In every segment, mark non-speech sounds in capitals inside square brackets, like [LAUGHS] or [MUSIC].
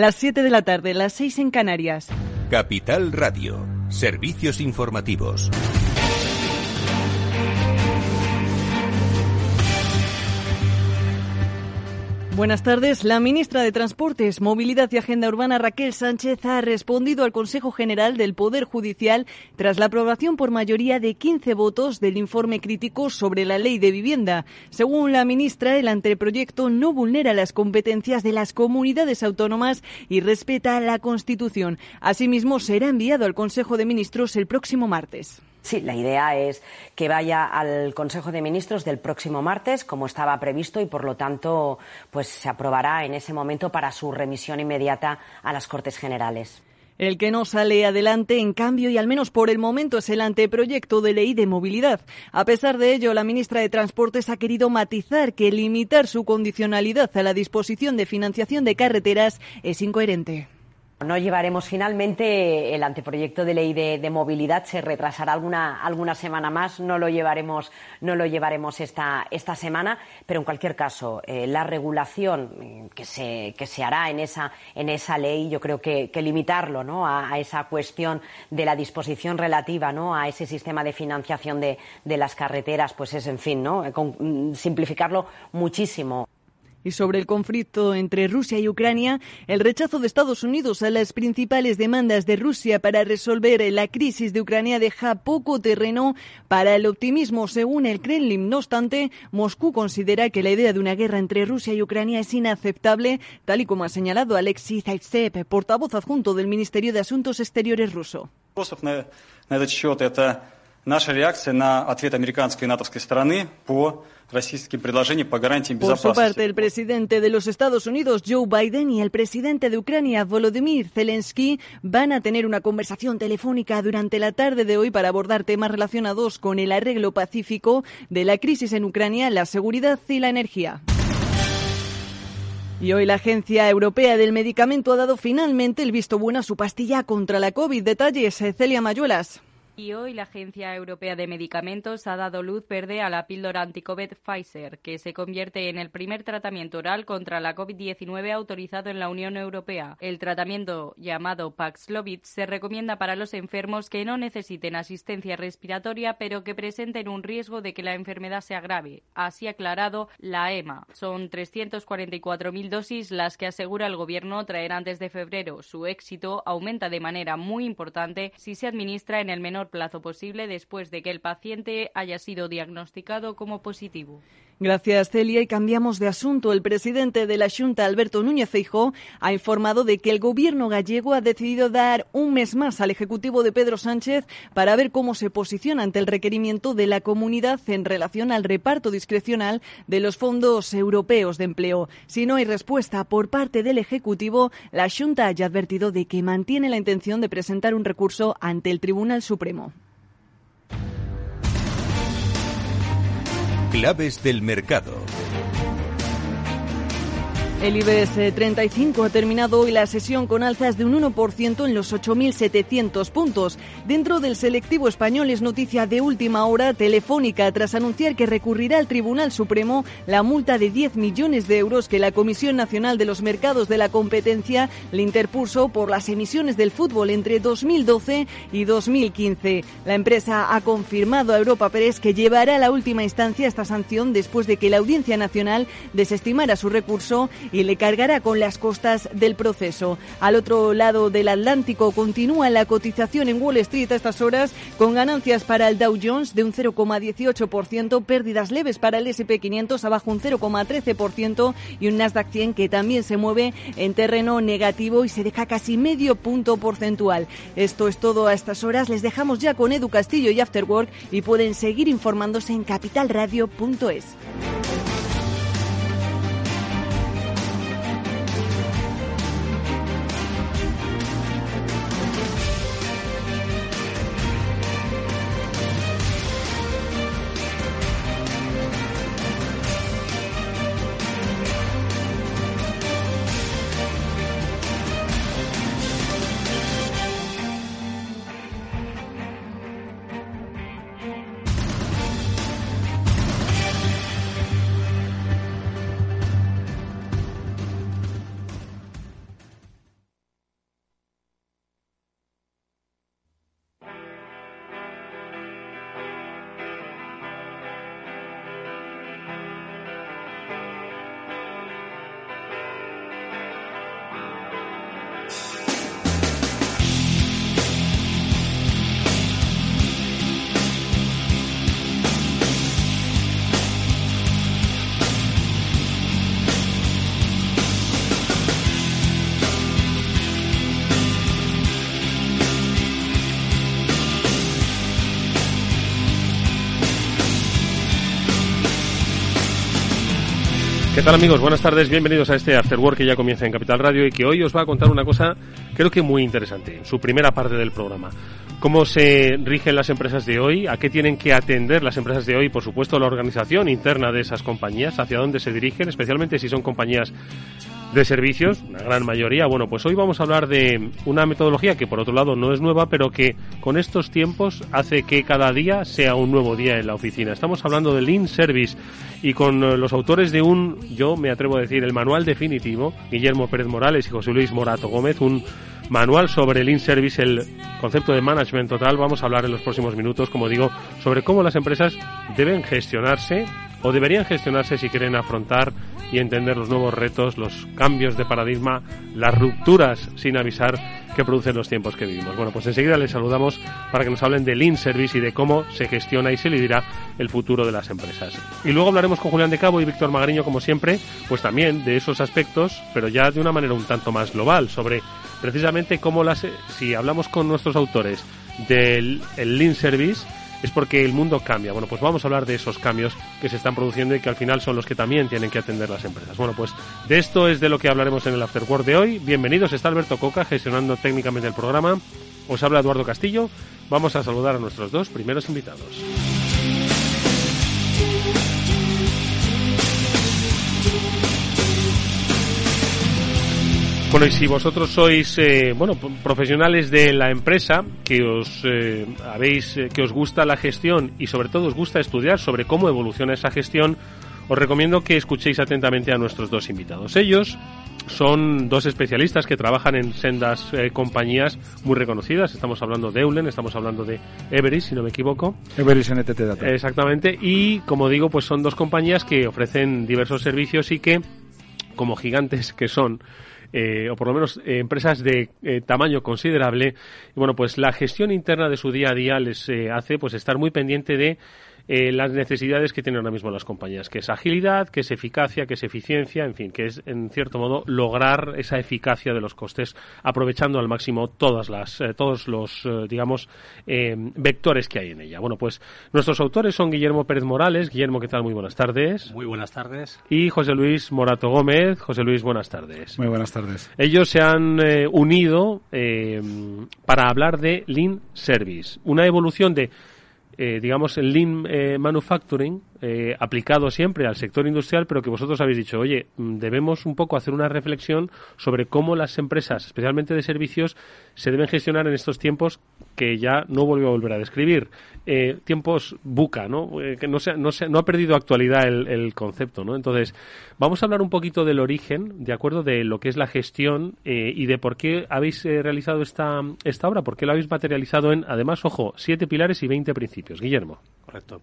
Las 7 de la tarde, las 6 en Canarias. Capital Radio, servicios informativos. Buenas tardes. La ministra de Transportes, Movilidad y Agenda Urbana, Raquel Sánchez, ha respondido al Consejo General del Poder Judicial tras la aprobación por mayoría de 15 votos del informe crítico sobre la ley de vivienda. Según la ministra, el anteproyecto no vulnera las competencias de las comunidades autónomas y respeta la Constitución. Asimismo, será enviado al Consejo de Ministros el próximo martes. Sí, la idea es que vaya al Consejo de Ministros del próximo martes, como estaba previsto, y por lo tanto, pues se aprobará en ese momento para su remisión inmediata a las Cortes Generales. El que no sale adelante, en cambio, y al menos por el momento, es el anteproyecto de ley de movilidad. A pesar de ello, la ministra de Transportes ha querido matizar que limitar su condicionalidad a la disposición de financiación de carreteras es incoherente. No llevaremos finalmente el anteproyecto de ley de, movilidad, se retrasará alguna, alguna semana más, no lo llevaremos, no lo llevaremos esta, esta semana, pero en cualquier caso, eh, la regulación eh, que se, que se hará en esa, en esa ley, yo creo que, limitarlo ¿no? a, esa cuestión de la disposición relativa ¿no? a ese sistema de financiación de, de las carreteras, pues es, en fin, ¿no? Mm, simplificarlo muchísimo. Y sobre el conflicto entre Rusia y Ucrania, el rechazo de Estados Unidos a las principales demandas de Rusia para resolver la crisis de Ucrania deja poco terreno para el optimismo, según el Kremlin. No obstante, Moscú considera que la idea de una guerra entre Rusia y Ucrania es inaceptable, tal y como ha señalado Alexei Zaitsev, portavoz adjunto del Ministerio de Asuntos Exteriores ruso наша реакция на ответ американской и натовской стороны по российским предложениям по гарантиям безопасности. Por su parte, el presidente de los Estados Unidos, Joe Biden, y el presidente de Ucrania, Volodymyr Zelensky, van a tener una conversación telefónica durante la tarde de hoy para abordar temas relacionados con el arreglo pacífico de la crisis en Ucrania, la seguridad y la energía. Y hoy la Agencia Europea del Medicamento ha dado finalmente el visto bueno a su pastilla contra la COVID. Detalles, Celia Mayuelas. Y hoy la Agencia Europea de Medicamentos ha dado luz verde a la píldora anticovid Pfizer, que se convierte en el primer tratamiento oral contra la COVID-19 autorizado en la Unión Europea. El tratamiento llamado Paxlovid se recomienda para los enfermos que no necesiten asistencia respiratoria, pero que presenten un riesgo de que la enfermedad se agrave. Así aclarado la EMA. Son 344.000 dosis las que asegura el Gobierno traer antes de febrero. Su éxito aumenta de manera muy importante si se administra en el menor plazo posible después de que el paciente haya sido diagnosticado como positivo. Gracias, Celia. Y cambiamos de asunto. El presidente de la Junta, Alberto Núñez Feijóo, ha informado de que el gobierno gallego ha decidido dar un mes más al Ejecutivo de Pedro Sánchez para ver cómo se posiciona ante el requerimiento de la comunidad en relación al reparto discrecional de los fondos europeos de empleo. Si no hay respuesta por parte del Ejecutivo, la Junta ha advertido de que mantiene la intención de presentar un recurso ante el Tribunal Supremo. Claves del mercado. El IBEX 35 ha terminado hoy la sesión con alzas de un 1% en los 8.700 puntos. Dentro del selectivo español es noticia de última hora telefónica tras anunciar que recurrirá al Tribunal Supremo la multa de 10 millones de euros que la Comisión Nacional de los Mercados de la Competencia le interpuso por las emisiones del fútbol entre 2012 y 2015. La empresa ha confirmado a Europa Press que llevará a la última instancia esta sanción después de que la Audiencia Nacional desestimara su recurso y le cargará con las costas del proceso. Al otro lado del Atlántico continúa la cotización en Wall Street a estas horas con ganancias para el Dow Jones de un 0,18%, pérdidas leves para el SP500 abajo un 0,13% y un Nasdaq 100 que también se mueve en terreno negativo y se deja casi medio punto porcentual. Esto es todo a estas horas. Les dejamos ya con Edu Castillo y Afterwork y pueden seguir informándose en capitalradio.es. ¿Qué tal amigos? Buenas tardes, bienvenidos a este After Work que ya comienza en Capital Radio y que hoy os va a contar una cosa creo que muy interesante, su primera parte del programa. ¿Cómo se rigen las empresas de hoy? ¿A qué tienen que atender las empresas de hoy? Por supuesto, la organización interna de esas compañías, hacia dónde se dirigen, especialmente si son compañías de servicios, una gran mayoría. Bueno, pues hoy vamos a hablar de una metodología que por otro lado no es nueva, pero que con estos tiempos hace que cada día sea un nuevo día en la oficina. Estamos hablando del Lean Service y con eh, los autores de un, yo me atrevo a decir, el manual definitivo, Guillermo Pérez Morales y José Luis Morato Gómez, un manual sobre el Lean Service, el concepto de management total. Vamos a hablar en los próximos minutos, como digo, sobre cómo las empresas deben gestionarse o deberían gestionarse si quieren afrontar y entender los nuevos retos, los cambios de paradigma, las rupturas sin avisar que producen los tiempos que vivimos. Bueno, pues enseguida les saludamos para que nos hablen del Lean Service y de cómo se gestiona y se liderará el futuro de las empresas. Y luego hablaremos con Julián de Cabo y Víctor Magariño, como siempre, pues también de esos aspectos, pero ya de una manera un tanto más global, sobre precisamente cómo las, si hablamos con nuestros autores del Lean Service, es porque el mundo cambia. Bueno, pues vamos a hablar de esos cambios que se están produciendo y que al final son los que también tienen que atender las empresas. Bueno, pues de esto es de lo que hablaremos en el Afterword de hoy. Bienvenidos, está Alberto Coca gestionando técnicamente el programa. Os habla Eduardo Castillo. Vamos a saludar a nuestros dos primeros invitados. Bueno, y si vosotros sois eh, bueno profesionales de la empresa que os eh, habéis eh, que os gusta la gestión y sobre todo os gusta estudiar sobre cómo evoluciona esa gestión, os recomiendo que escuchéis atentamente a nuestros dos invitados. Ellos son dos especialistas que trabajan en sendas compañías muy reconocidas. Estamos hablando de Eulen, estamos hablando de Everis, si no me equivoco. Everis NTT Data. Exactamente. Y como digo, pues son dos compañías que ofrecen diversos servicios y que, como gigantes que son, eh, o por lo menos eh, empresas de eh, tamaño considerable, y bueno, pues la gestión interna de su día a día les hace pues estar muy pendiente de eh, las necesidades que tienen ahora mismo las compañías, que es agilidad, que es eficacia, que es eficiencia, en fin, que es en cierto modo lograr esa eficacia de los costes aprovechando al máximo todas las, eh, todos los, eh, digamos, vectores que hay en ella. Bueno, pues nuestros autores son Guillermo Pérez Morales. Guillermo, ¿qué tal? Muy buenas tardes. Muy buenas tardes. Y José Luis Morato Gómez. José Luis, buenas tardes. Muy buenas tardes. Ellos se han unido para hablar de Lean Service, una evolución de eh, digamos, el lean eh, manufacturing eh, aplicado siempre al sector industrial, pero que vosotros habéis dicho, oye, mm, debemos un poco hacer una reflexión sobre cómo las empresas, especialmente de servicios, se deben gestionar en estos tiempos que ya no vuelvo a volver a describir. Eh, tiempos buca, ¿no? Eh, que no, se, no, se, no ha perdido actualidad el, el, concepto, ¿no? Entonces, vamos a hablar un poquito del origen, ¿de acuerdo? De lo que es la gestión y de por qué habéis realizado esta, esta obra, por qué lo habéis materializado en, además, ojo, siete pilares y veinte principios. Guillermo. Correcto.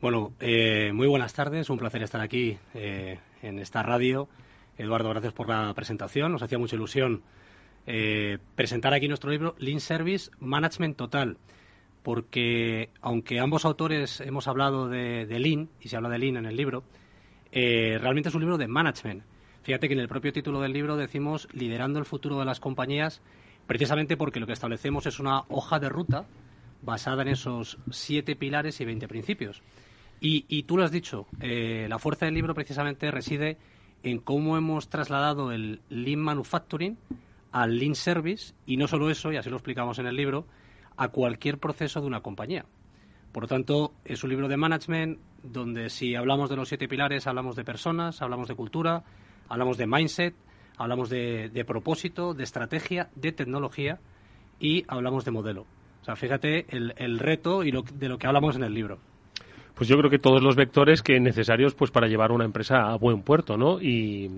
Bueno, eh, muy buenas tardes. Un placer estar aquí eh, en esta radio. Eduardo, gracias por la presentación. Nos hacía mucha ilusión eh, presentar aquí nuestro libro Lean Service Management Total, porque aunque ambos autores hemos hablado de, de Lean, y se habla de Lean en el libro, realmente es un libro de management. Fíjate que en el propio título del libro decimos liderando el futuro de las compañías, precisamente porque lo que establecemos es una hoja de ruta basada en esos siete pilares y veinte principios. Y, tú lo has dicho, eh, la fuerza del libro precisamente reside en cómo hemos trasladado el Lean Manufacturing al Lean Service y no solo eso, y así lo explicamos en el libro, a cualquier proceso de una compañía. Por lo tanto, es un libro de management donde si hablamos de los siete pilares, hablamos de personas, hablamos de cultura, hablamos de mindset, hablamos de, propósito, de estrategia, de tecnología y hablamos de modelo. O sea, fíjate el, reto y de lo que hablamos en el libro pues yo creo que todos los vectores que necesarios pues para llevar una empresa a buen puerto, ¿no? Y,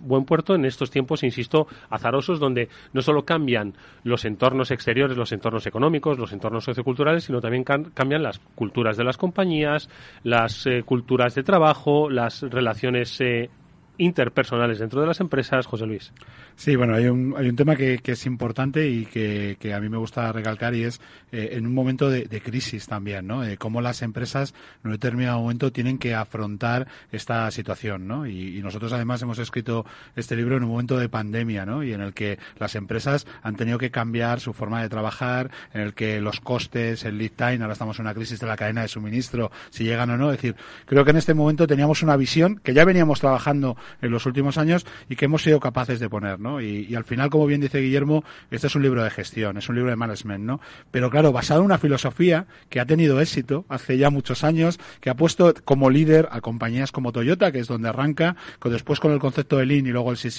buen puerto en estos tiempos, insisto, azarosos, donde no solo cambian los entornos exteriores, los entornos económicos, los entornos socioculturales, sino también cambian las culturas de las compañías, las eh, culturas de trabajo, las relaciones eh, interpersonales dentro de las empresas. José Luis. Sí, bueno, hay un, hay un tema que, que es importante y que, que, a mí me gusta recalcar y es eh, en un momento de, de, crisis también, ¿no? Eh, cómo las empresas en un determinado momento tienen que afrontar esta situación, ¿no? Y, y, nosotros además hemos escrito este libro en un momento de pandemia, ¿no? Y en el que las empresas han tenido que cambiar su forma de trabajar, en el que los costes, el lead time, ahora estamos en una crisis de la cadena de suministro, si llegan o no. Es decir, creo que en este momento teníamos una visión que ya veníamos trabajando en los últimos años y que hemos sido capaces de poner, ¿no? Y, y, al final, como bien dice Guillermo, este es un libro de gestión, es un libro de management, ¿no? Pero claro, basado en una filosofía que ha tenido éxito hace ya muchos años, que ha puesto como líder a compañías como Toyota, que es donde arranca, con, después con el concepto de Lean y luego el Six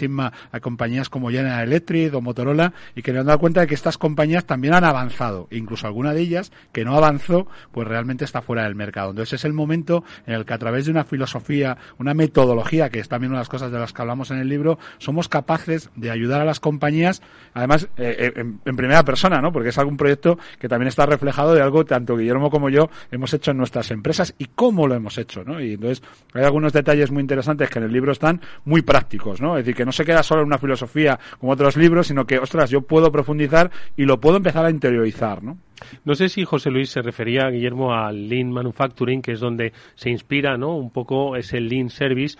a compañías como General Electric o Motorola, y que nos han dado cuenta de que estas compañías también han avanzado, incluso alguna de ellas que no avanzó, pues realmente está fuera del mercado. Entonces es el momento en el que a través de una filosofía, una metodología, que es también una de las cosas de las que hablamos en el libro, somos capaces de ayudar a las compañías, además eh, en, en, primera persona, ¿no? Porque es algún proyecto que también está reflejado de algo tanto Guillermo como yo hemos hecho en nuestras empresas y cómo lo hemos hecho, ¿no? Y entonces hay algunos detalles muy interesantes que en el libro están muy prácticos, ¿no? Es decir, que no se queda solo en una filosofía como otros libros, sino que, ostras, yo puedo profundizar y lo puedo empezar a interiorizar, ¿no? No sé si José Luis se refería, Guillermo, al Lean Manufacturing, que es donde se inspira, ¿no? Un poco ese Lean Service,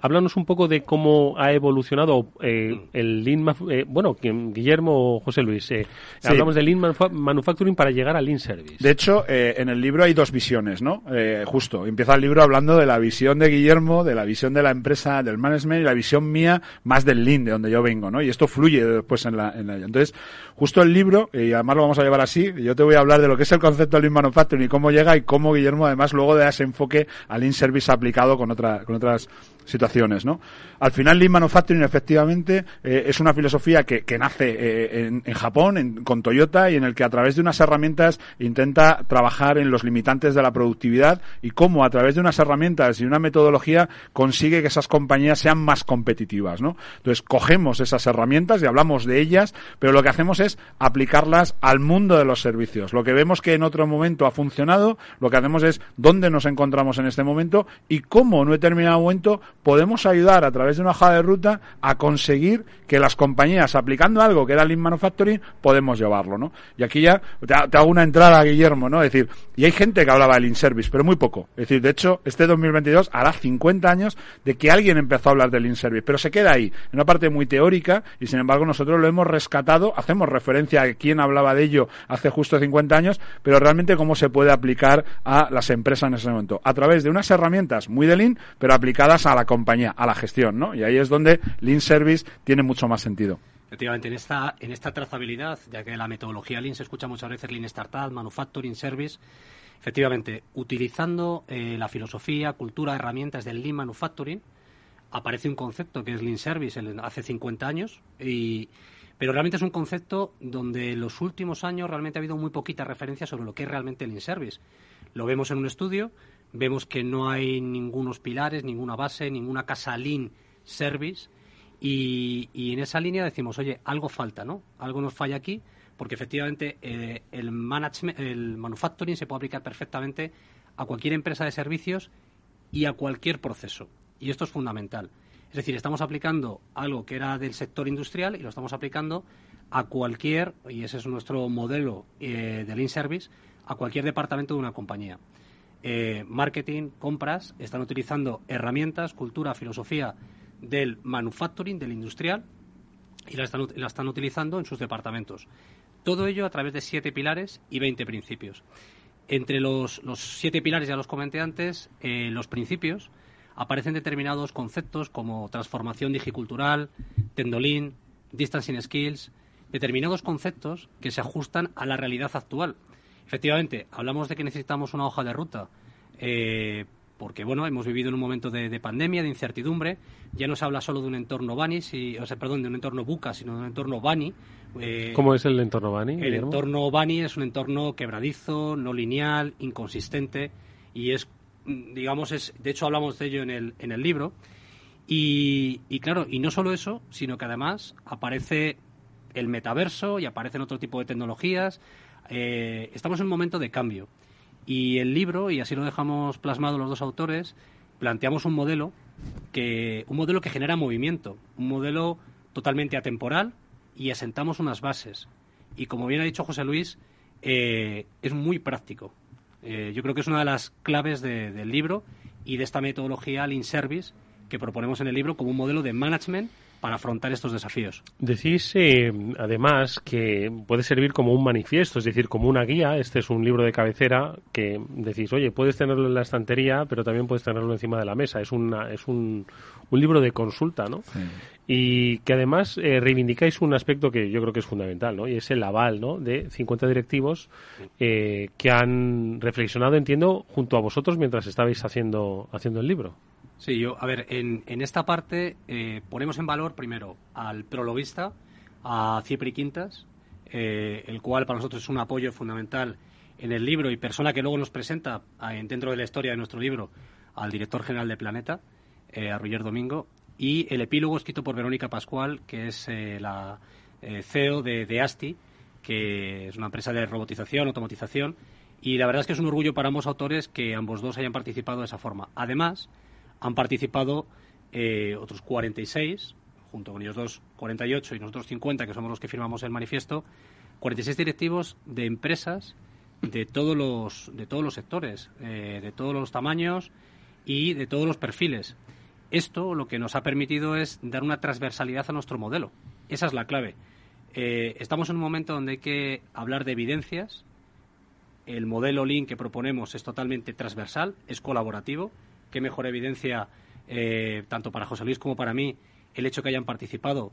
háblanos un poco de cómo ha evolucionado eh, el Lean, eh, bueno, Guillermo o José Luis, eh, sí. hablamos de Lean Manufacturing para llegar al Lean Service. De hecho, eh, en el libro hay dos visiones, ¿no? Eh, justo, empieza el libro hablando de la visión de Guillermo, de la visión de la empresa, del management y la visión mía más del Lean, de donde yo vengo, ¿no? Y esto fluye después en la, en la entonces, justo el libro, y además lo vamos a llevar así, yo te voy a hablar de lo que es el concepto de Lean Manufacturing y cómo llega y cómo Guillermo además luego da ese enfoque al Lean Service aplicado con, otra, con otras situaciones, ¿no? Al final, Lean Manufacturing, efectivamente, eh, es una filosofía que, nace eh, en, en, Japón, en, con Toyota, y en el que a través de unas herramientas intenta trabajar en los limitantes de la productividad y cómo a través de unas herramientas y una metodología consigue que esas compañías sean más competitivas, ¿no? Entonces, cogemos esas herramientas y hablamos de ellas, pero lo que hacemos es aplicarlas al mundo de los servicios. Lo que vemos que en otro momento ha funcionado, lo que hacemos es dónde nos encontramos en este momento y cómo en un determinado momento podemos ayudar a través de una hoja de ruta a conseguir que las compañías, aplicando algo que era Lean Manufacturing, podemos llevarlo, ¿no? Y aquí ya te, hago una entrada, Guillermo, ¿no? Es decir, y hay gente que hablaba de Lean Service, pero muy poco. Es decir, de hecho, este 2022 hará 50 años de que alguien empezó a hablar de Lean Service, pero se queda ahí, en una parte muy teórica, y sin embargo nosotros lo hemos rescatado, hacemos referencia a quién hablaba de ello hace justo 50 años, pero realmente cómo se puede aplicar a las empresas en ese momento. A través de unas herramientas muy de Lean, pero aplicadas a la compañía, a la gestión, Y ahí es donde Lean Service tiene mucho más sentido. Efectivamente, en esta, en esta trazabilidad, ya que la metodología Lean se escucha muchas veces Lean Startup, Manufacturing Service, efectivamente, utilizando eh, la filosofía, cultura, herramientas del Lean Manufacturing, aparece un concepto que es Lean Service hace 50 años, y, pero realmente es un concepto donde en los últimos años realmente ha habido muy poquita referencia sobre lo que es realmente Lean Service. Lo vemos en un estudio, vemos que no hay ningunos pilares, ninguna base, ninguna casa Lean Service, y, en esa línea decimos, oye, algo falta, ¿no? Algo nos falla aquí, porque efectivamente eh, el, management, el manufacturing se puede aplicar perfectamente a cualquier empresa de servicios y a cualquier proceso. Y esto es fundamental. Es decir, estamos aplicando algo que era del sector industrial y lo estamos aplicando a cualquier, y ese es nuestro modelo eh, de Lean Service, a cualquier departamento de una compañía. Eh, marketing, compras, están utilizando herramientas, cultura, filosofía del manufacturing, del industrial, y la están, utilizando en sus departamentos. Todo ello a través de siete pilares y 20 principios. Entre los, los siete pilares, ya los comenté antes, eh, los principios, aparecen determinados conceptos como transformación digicultural, tendolín, distancing skills, determinados conceptos que se ajustan a la realidad actual. Efectivamente, hablamos de que necesitamos una hoja de ruta eh, porque bueno, hemos vivido en un momento de, de, pandemia, de incertidumbre. Ya no se habla solo de un entorno Bani, si, o sea, perdón, de un entorno Buca, sino de un entorno Bani. Eh, ¿Cómo es el entorno Bani? El entorno Bani es un entorno quebradizo, no lineal, inconsistente y es, digamos, es, de hecho hablamos de ello en el, en el libro. Y, y claro, y no solo eso, sino que además aparece el metaverso y aparecen otro tipo de tecnologías. Eh, estamos en un momento de cambio. Y el libro, y así lo dejamos plasmado los dos autores, planteamos un modelo que un modelo que genera movimiento, un modelo totalmente atemporal y asentamos unas bases. Y como bien ha dicho José Luis, eh, es muy práctico. Eh, yo creo que es una de las claves del libro y de esta metodología Lean Service que proponemos en el libro como un modelo de management para afrontar estos desafíos. Decís, eh, además, que puede servir como un manifiesto, es decir, como una guía. Este es un libro de cabecera que decís, oye, puedes tenerlo en la estantería, pero también puedes tenerlo encima de la mesa. Es, una, es un, un libro de consulta, ¿no? Y que además eh, reivindicáis un aspecto que yo creo que es fundamental, ¿no? Y es el aval, ¿no? De 50 directivos eh, que han reflexionado, entiendo, junto a vosotros mientras estabais haciendo, haciendo el libro. Sí, yo, a ver, en, en esta parte eh, ponemos en valor primero al prologuista, a Cipri Quintas, eh, el cual para nosotros es un apoyo fundamental en el libro y persona que luego nos presenta dentro de la historia de nuestro libro al director general de Planeta, eh, a Roger Domingo, y el epílogo escrito por Verónica Pascual, que es la CEO de, de ASTI, que es una empresa de robotización, automatización, y la verdad es que es un orgullo para ambos autores que ambos dos hayan participado de esa forma. Además, han participado eh, otros 46, junto con ellos dos 48 y nosotros 50, que somos los que firmamos el manifiesto, 46 directivos de empresas de todos los, de todos los sectores, eh, de todos los tamaños y de todos los perfiles. Esto lo que nos ha permitido es dar una transversalidad a nuestro modelo. Esa es la clave. Eh, estamos en un momento donde hay que hablar de evidencias. El modelo Lean que proponemos es totalmente transversal, es colaborativo qué mejor evidencia, eh, tanto para José Luis como para mí, el hecho que hayan participado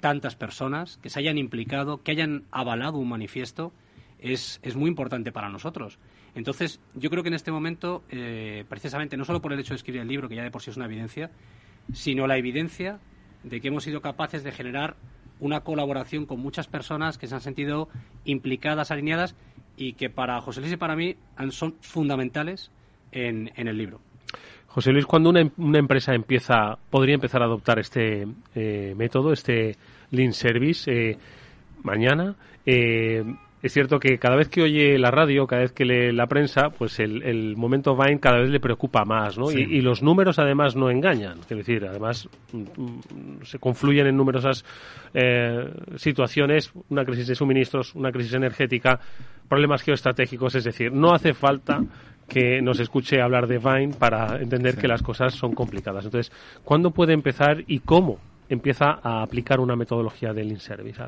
tantas personas, que se hayan implicado, que hayan avalado un manifiesto, es, es muy importante para nosotros. Entonces, yo creo que en este momento, eh, precisamente, no solo por el hecho de escribir el libro, que ya de por sí es una evidencia, sino la evidencia de que hemos sido capaces de generar una colaboración con muchas personas que se han sentido implicadas, alineadas y que para José Luis y para mí son fundamentales en el libro. José Luis, cuando una, em-, una empresa empieza, podría empezar a adoptar este eh, método, este Lean Service, eh, mañana, eh, es cierto que cada vez que oye la radio, cada vez que lee la prensa, pues el, momento Vine cada vez le preocupa más, ¿no? Y, los números además no engañan. Es decir, además mm, mm, se confluyen en numerosas situaciones, una crisis de suministros, una crisis energética, problemas geoestratégicos, es decir, no hace falta que nos escuche hablar de Vine para entender que las cosas son complicadas. Entonces, ¿cuándo puede empezar y cómo empieza a aplicar una metodología del in-service?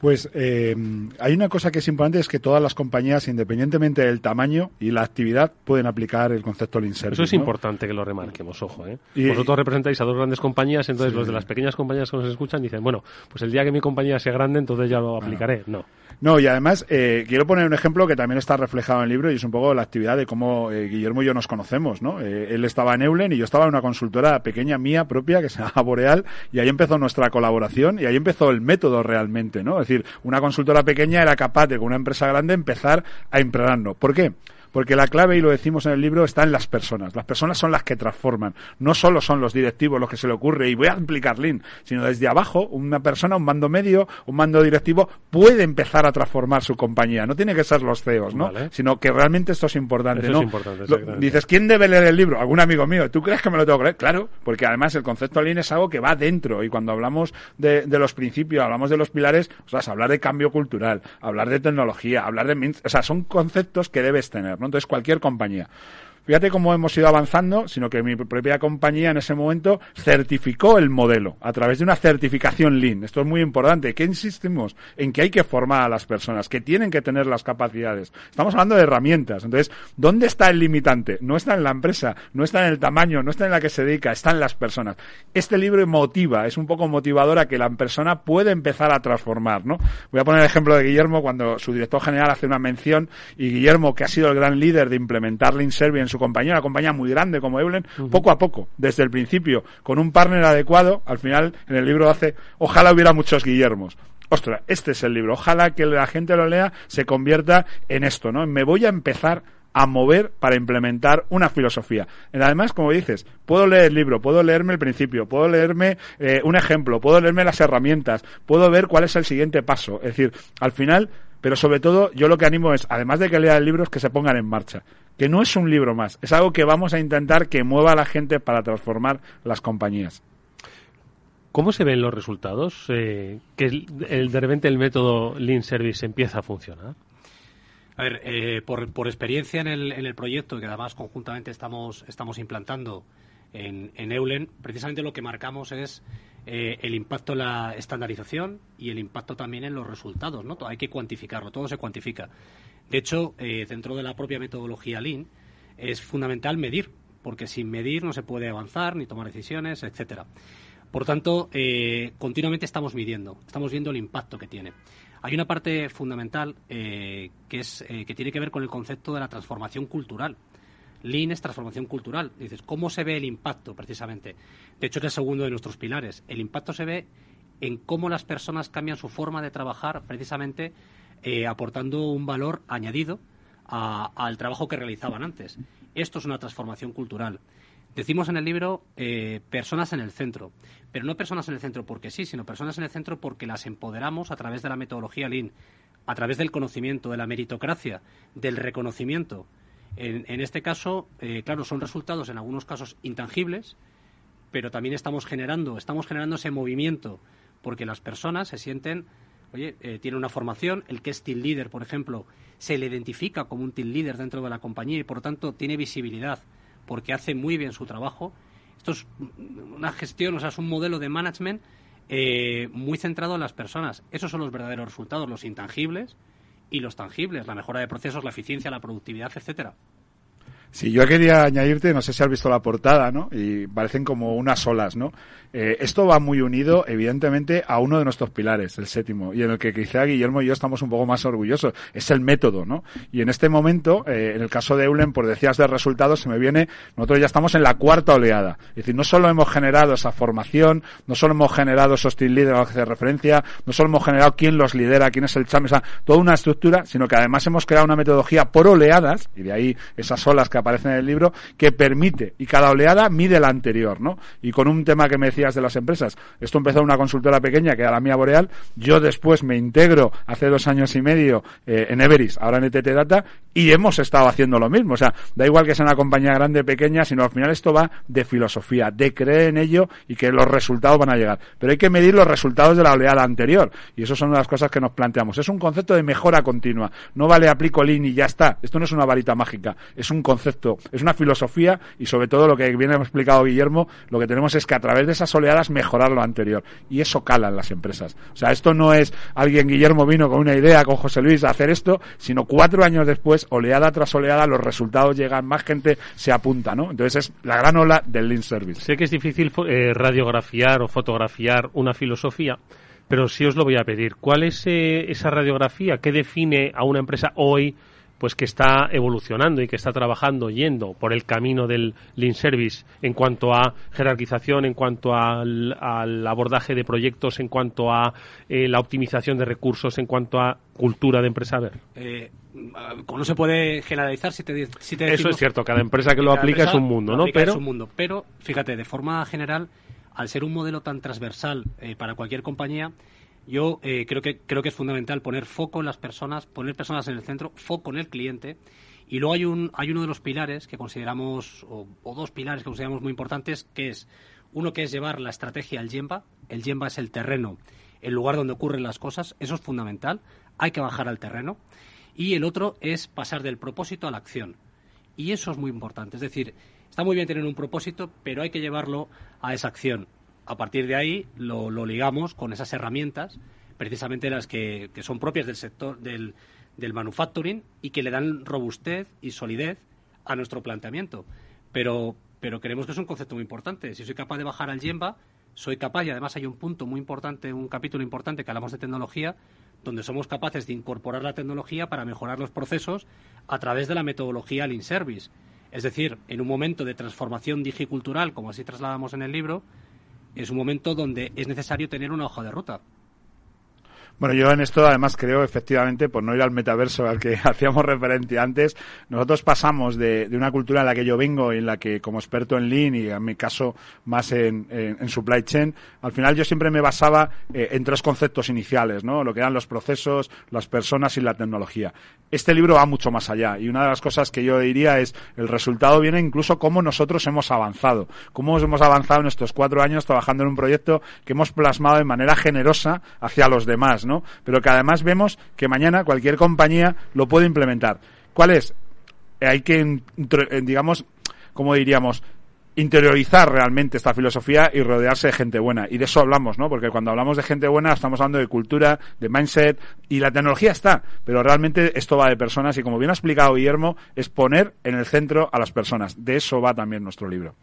Pues eh, hay una cosa que es importante, es que todas las compañías, independientemente del tamaño y la actividad, pueden aplicar el concepto Lean Service. Eso es importante que lo remarquemos, ojo. ¿eh? Vosotros representáis a dos grandes compañías, entonces los de las pequeñas compañías que nos escuchan dicen, bueno, pues el día que mi compañía sea grande, entonces ya lo aplicaré. No. No, y además eh, quiero poner un ejemplo que también está reflejado en el libro y es un poco la actividad de cómo eh, Guillermo y yo nos conocemos, ¿no? Eh, él estaba en Eulen y yo estaba en una consultora pequeña mía propia que se llama Boreal y ahí empezó nuestra colaboración y ahí empezó el método realmente, ¿no? Decir, una consultora pequeña era capaz de con una empresa grande empezar a impregnarnos. ¿Por qué? Porque la clave, y lo decimos en el libro, está en las personas. Las personas son las que transforman. No solo son los directivos los que se le ocurre, y voy a implicar Lean, sino desde abajo, una persona, un mando medio, un mando directivo, puede empezar a transformar su compañía. No tiene que ser los CEOs, ¿no? Sino que realmente esto es importante, ¿no? dices, ¿quién debe leer el libro? Algún amigo mío. ¿Tú crees que me lo tengo que leer? Claro, porque además el concepto Lean es algo que va dentro. Y cuando hablamos de, los principios, hablamos de los pilares, o sea, hablar de cambio cultural, hablar de tecnología, hablar de... O sea, son conceptos que debes tener. Entonces, cualquier compañía. Fíjate cómo hemos ido avanzando, sino que mi propia compañía en ese momento certificó el modelo a través de una certificación Lean. Esto es muy importante. ¿Qué insistimos? En que hay que formar a las personas, que tienen que tener las capacidades. Estamos hablando de herramientas. Entonces, ¿dónde está el limitante? No está en la empresa, no está en el tamaño, no está en la que se dedica, está en las personas. Este libro motiva, es un poco motivador a que la persona puede empezar a transformar, ¿no? Voy a poner el ejemplo de Guillermo cuando su director general hace una mención y Guillermo, que ha sido el gran líder de implementar Lean Service en su compañía, una compañía muy grande como Eulen, poco a poco, desde el principio, con un partner adecuado, al final en el libro hace, ojalá hubiera muchos Guillermos. Ostras, este es el libro. Ojalá que la gente lo lea, se convierta en esto, ¿no? Me voy a empezar a mover para implementar una filosofía. Además, como dices, puedo leer el libro, puedo leerme el principio, puedo leerme eh, un ejemplo, puedo leerme las herramientas, puedo ver cuál es el siguiente paso. Es decir, al final Pero sobre todo, yo lo que animo es, además de que lean libros, que se pongan en marcha. Que no es un libro más, es algo que vamos a intentar que mueva a la gente para transformar las compañías. ¿Cómo se ven los resultados? Eh, que el, de repente el método Lean Service empieza a funcionar. A ver, eh, por, por, experiencia en el, en el proyecto, que además conjuntamente estamos, estamos implantando en, en Eulen, precisamente lo que marcamos es eh, el impacto en la estandarización y el impacto también en los resultados. ¿no? Hay que cuantificarlo, todo se cuantifica. De hecho, eh, dentro de la propia metodología Lean es fundamental medir, porque sin medir no se puede avanzar ni tomar decisiones, etcétera. Por tanto, eh, continuamente estamos midiendo, estamos viendo el impacto que tiene. Hay una parte fundamental que, es, que tiene que ver con el concepto de la transformación cultural. Lean es transformación cultural. Dices, ¿cómo se ve el impacto precisamente? De hecho, es el segundo de nuestros pilares. El impacto se ve en cómo las personas cambian su forma de trabajar precisamente aportando un valor añadido al trabajo que realizaban antes. Esto es una transformación cultural. Decimos en el libro eh, personas en el centro, pero no personas en el centro porque sí, sino personas en el centro porque las empoderamos a través de la metodología Lean, a través del conocimiento, de la meritocracia, del reconocimiento. En, este caso, eh, claro, son resultados en algunos casos intangibles, pero también estamos generando, estamos generando ese movimiento porque las personas se sienten, oye, eh, tiene una formación, el que es team leader, por ejemplo, se le identifica como un team leader dentro de la compañía y por tanto tiene visibilidad porque hace muy bien su trabajo. Esto es una gestión, o sea, es un modelo de management eh, muy centrado en las personas. Esos son los verdaderos resultados, los intangibles y los tangibles, la mejora de procesos, la eficiencia, la productividad, etcétera. Sí, yo quería añadirte, no sé si has visto la portada, ¿no? Y parecen como unas olas, ¿no? Eh, esto va muy unido, evidentemente, a uno de nuestros pilares, el séptimo, y en el que quizá Guillermo y yo estamos un poco más orgullosos. Es el método, ¿no? Y en este momento, eh, en el caso de Eulen, por decías de resultados, se me viene, nosotros ya estamos en la cuarta oleada. Es decir, no solo hemos generado esa formación, no solo hemos generado esos team leaders a los referencia, no solo hemos generado quién los lidera, quién es el champion, o sea, toda una estructura, sino que además hemos creado una metodología por oleadas, y de ahí esas olas aparecen en el libro, que permite, y cada oleada mide la anterior, ¿no? Y con un tema que me decías de las empresas, esto empezó una consultora pequeña que era la mía Boreal, yo después me integro hace dos años y medio eh, en Everis, ahora en ETT Data, y hemos estado haciendo lo mismo, o sea, da igual que sea una compañía grande, pequeña, sino al final esto va de filosofía, de creer en ello y que los resultados van a llegar. Pero hay que medir los resultados de la oleada anterior, y eso son las cosas que nos planteamos. Es un concepto de mejora continua, no vale aplico Lean y ya está, esto no es una varita mágica, es un concepto, es una filosofía y sobre todo lo que viene explicado Guillermo, lo que tenemos es que a través de esas oleadas mejorar lo anterior y eso cala en las empresas. O sea, esto no es alguien, Guillermo vino con una idea con José Luis a hacer esto, sino cuatro años después, oleada tras oleada, los resultados llegan, más gente se apunta, ¿no? Entonces es la gran ola del Lean Service. Sé que es difícil eh, radiografiar o fotografiar una filosofía, pero sí os lo voy a pedir. ¿Cuál es eh, esa radiografía? ¿Qué define a una empresa hoy? Pues que está evolucionando y que está trabajando yendo por el camino del Lean Service en cuanto a jerarquización, en cuanto al, abordaje de proyectos, en cuanto a eh, la optimización de recursos, en cuanto a cultura de empresa. Eh, no se puede generalizar si te, si Eso es cierto, cada empresa que lo aplica es un mundo, ¿no? Pero... Es un mundo, pero fíjate, de forma general, al ser un modelo tan transversal eh, para cualquier compañía, yo eh, creo, que, creo que es fundamental poner foco en las personas, poner personas en el centro, foco en el cliente. Y luego hay, un, hay uno de los pilares que consideramos, o, dos pilares que consideramos muy importantes, que es uno que es llevar la estrategia al Yemba. El Yemba es el terreno, el lugar donde ocurren las cosas. Eso es fundamental. Hay que bajar al terreno. Y el otro es pasar del propósito a la acción. Y eso es muy importante. Es decir, está muy bien tener un propósito, pero hay que llevarlo a esa acción a partir de ahí lo, ligamos con esas herramientas, precisamente las que, son propias del sector del, manufacturing y que le dan robustez y solidez a nuestro planteamiento. Pero, pero creemos que es un concepto muy importante. Si soy capaz de bajar al Yemba, soy capaz, y además hay un punto muy importante, un capítulo importante que hablamos de tecnología, donde somos capaces de incorporar la tecnología para mejorar los procesos a través de la metodología Lean Service. Es decir, en un momento de transformación digicultural, como así trasladamos en el libro, es un momento donde es necesario tener una hoja de ruta. Bueno, yo en esto además creo efectivamente, por no ir al metaverso al que [LAUGHS] hacíamos referencia antes, nosotros pasamos de, una cultura en la que yo vengo y en la que como experto en Lean y en mi caso más en, en, supply chain, al final yo siempre me basaba eh, en tres conceptos iniciales, ¿no? Lo que eran los procesos, las personas y la tecnología. Este libro va mucho más allá y una de las cosas que yo diría es el resultado viene incluso cómo nosotros hemos avanzado, cómo hemos avanzado en estos cuatro años trabajando en un proyecto que hemos plasmado de manera generosa hacia los demás, ¿no? Pero que además vemos que mañana cualquier compañía lo puede implementar. ¿Cuál es? Hay que, eh, digamos, como diríamos, interiorizar realmente esta filosofía y rodearse de gente buena. Y de eso hablamos, ¿no? Porque cuando hablamos de gente buena estamos hablando de cultura, de mindset y la tecnología está, pero realmente esto va de personas y como bien ha explicado Guillermo, es poner en el centro a las personas. De eso va también nuestro libro.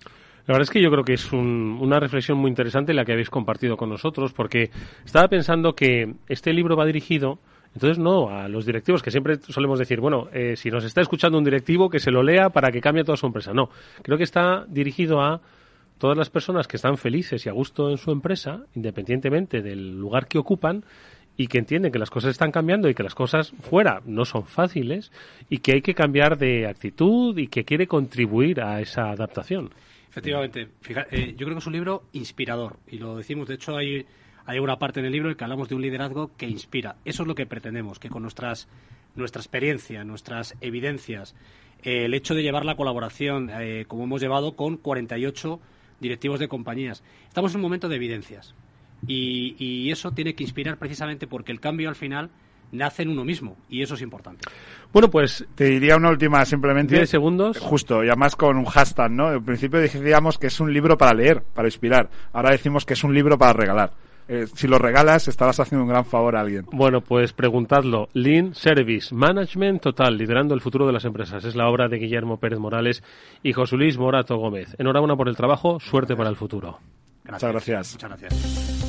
La verdad es que yo creo que es una reflexión muy interesante la que habéis compartido con nosotros, porque estaba pensando que este libro va dirigido, entonces no a los directivos, que siempre solemos decir, bueno, eh, si nos está escuchando un directivo, que se lo lea para que cambie toda su empresa. No, creo que está dirigido a todas las personas que están felices y a gusto en su empresa, independientemente del lugar que ocupan, y que entienden que las cosas están cambiando y que las cosas fuera no son fáciles y que hay que cambiar de actitud y que quiere contribuir a esa adaptación. Efectivamente. Eh, yo creo que es un libro inspirador. Y lo decimos, de hecho, hay, hay una parte en el libro en que hablamos de un liderazgo que inspira. Eso es lo que pretendemos, que con nuestras, nuestra experiencia, nuestras evidencias, eh, el hecho de llevar la colaboración, eh, como hemos llevado con 48 directivos de compañías. Estamos en un momento de evidencias. Y, y eso tiene que inspirar precisamente porque el cambio al final nace en uno mismo y eso es importante. Bueno, pues te diría una última simplemente. 10 segundos. Justo, y además con un hashtag, ¿no? En principio decíamos que es un libro para leer, para inspirar. Ahora decimos que es un libro para regalar. Eh, si lo regalas, estarás haciendo un gran favor a alguien. Bueno, pues preguntadlo. Lean Service Management Total, liderando el futuro de las empresas. Es la obra de Guillermo Pérez Morales y José Luis Morato Gómez. Enhorabuena por el trabajo, suerte para el futuro. Muchas gracias. Muchas gracias.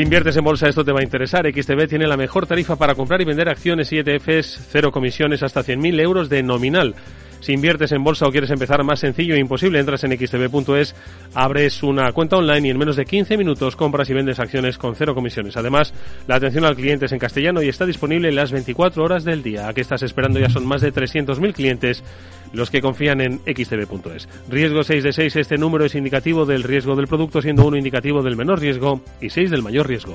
Si inviertes en bolsa, esto te va a interesar. XTB tiene la mejor tarifa para comprar y vender acciones y ETFs, cero comisiones hasta 100.000 euros de nominal. Si inviertes en bolsa o quieres empezar más sencillo e imposible, entras en xtb.es, abres una cuenta online y en menos de 15 minutos compras y vendes acciones con cero comisiones. Además, la atención al cliente es en castellano y está disponible las 24 horas del día. ¿A qué estás esperando? Ya son más de 300.000 clientes los que confían en xtb.es. Riesgo 6 de 6, este número es indicativo del riesgo del producto, siendo uno indicativo del menor riesgo y 6 del mayor riesgo.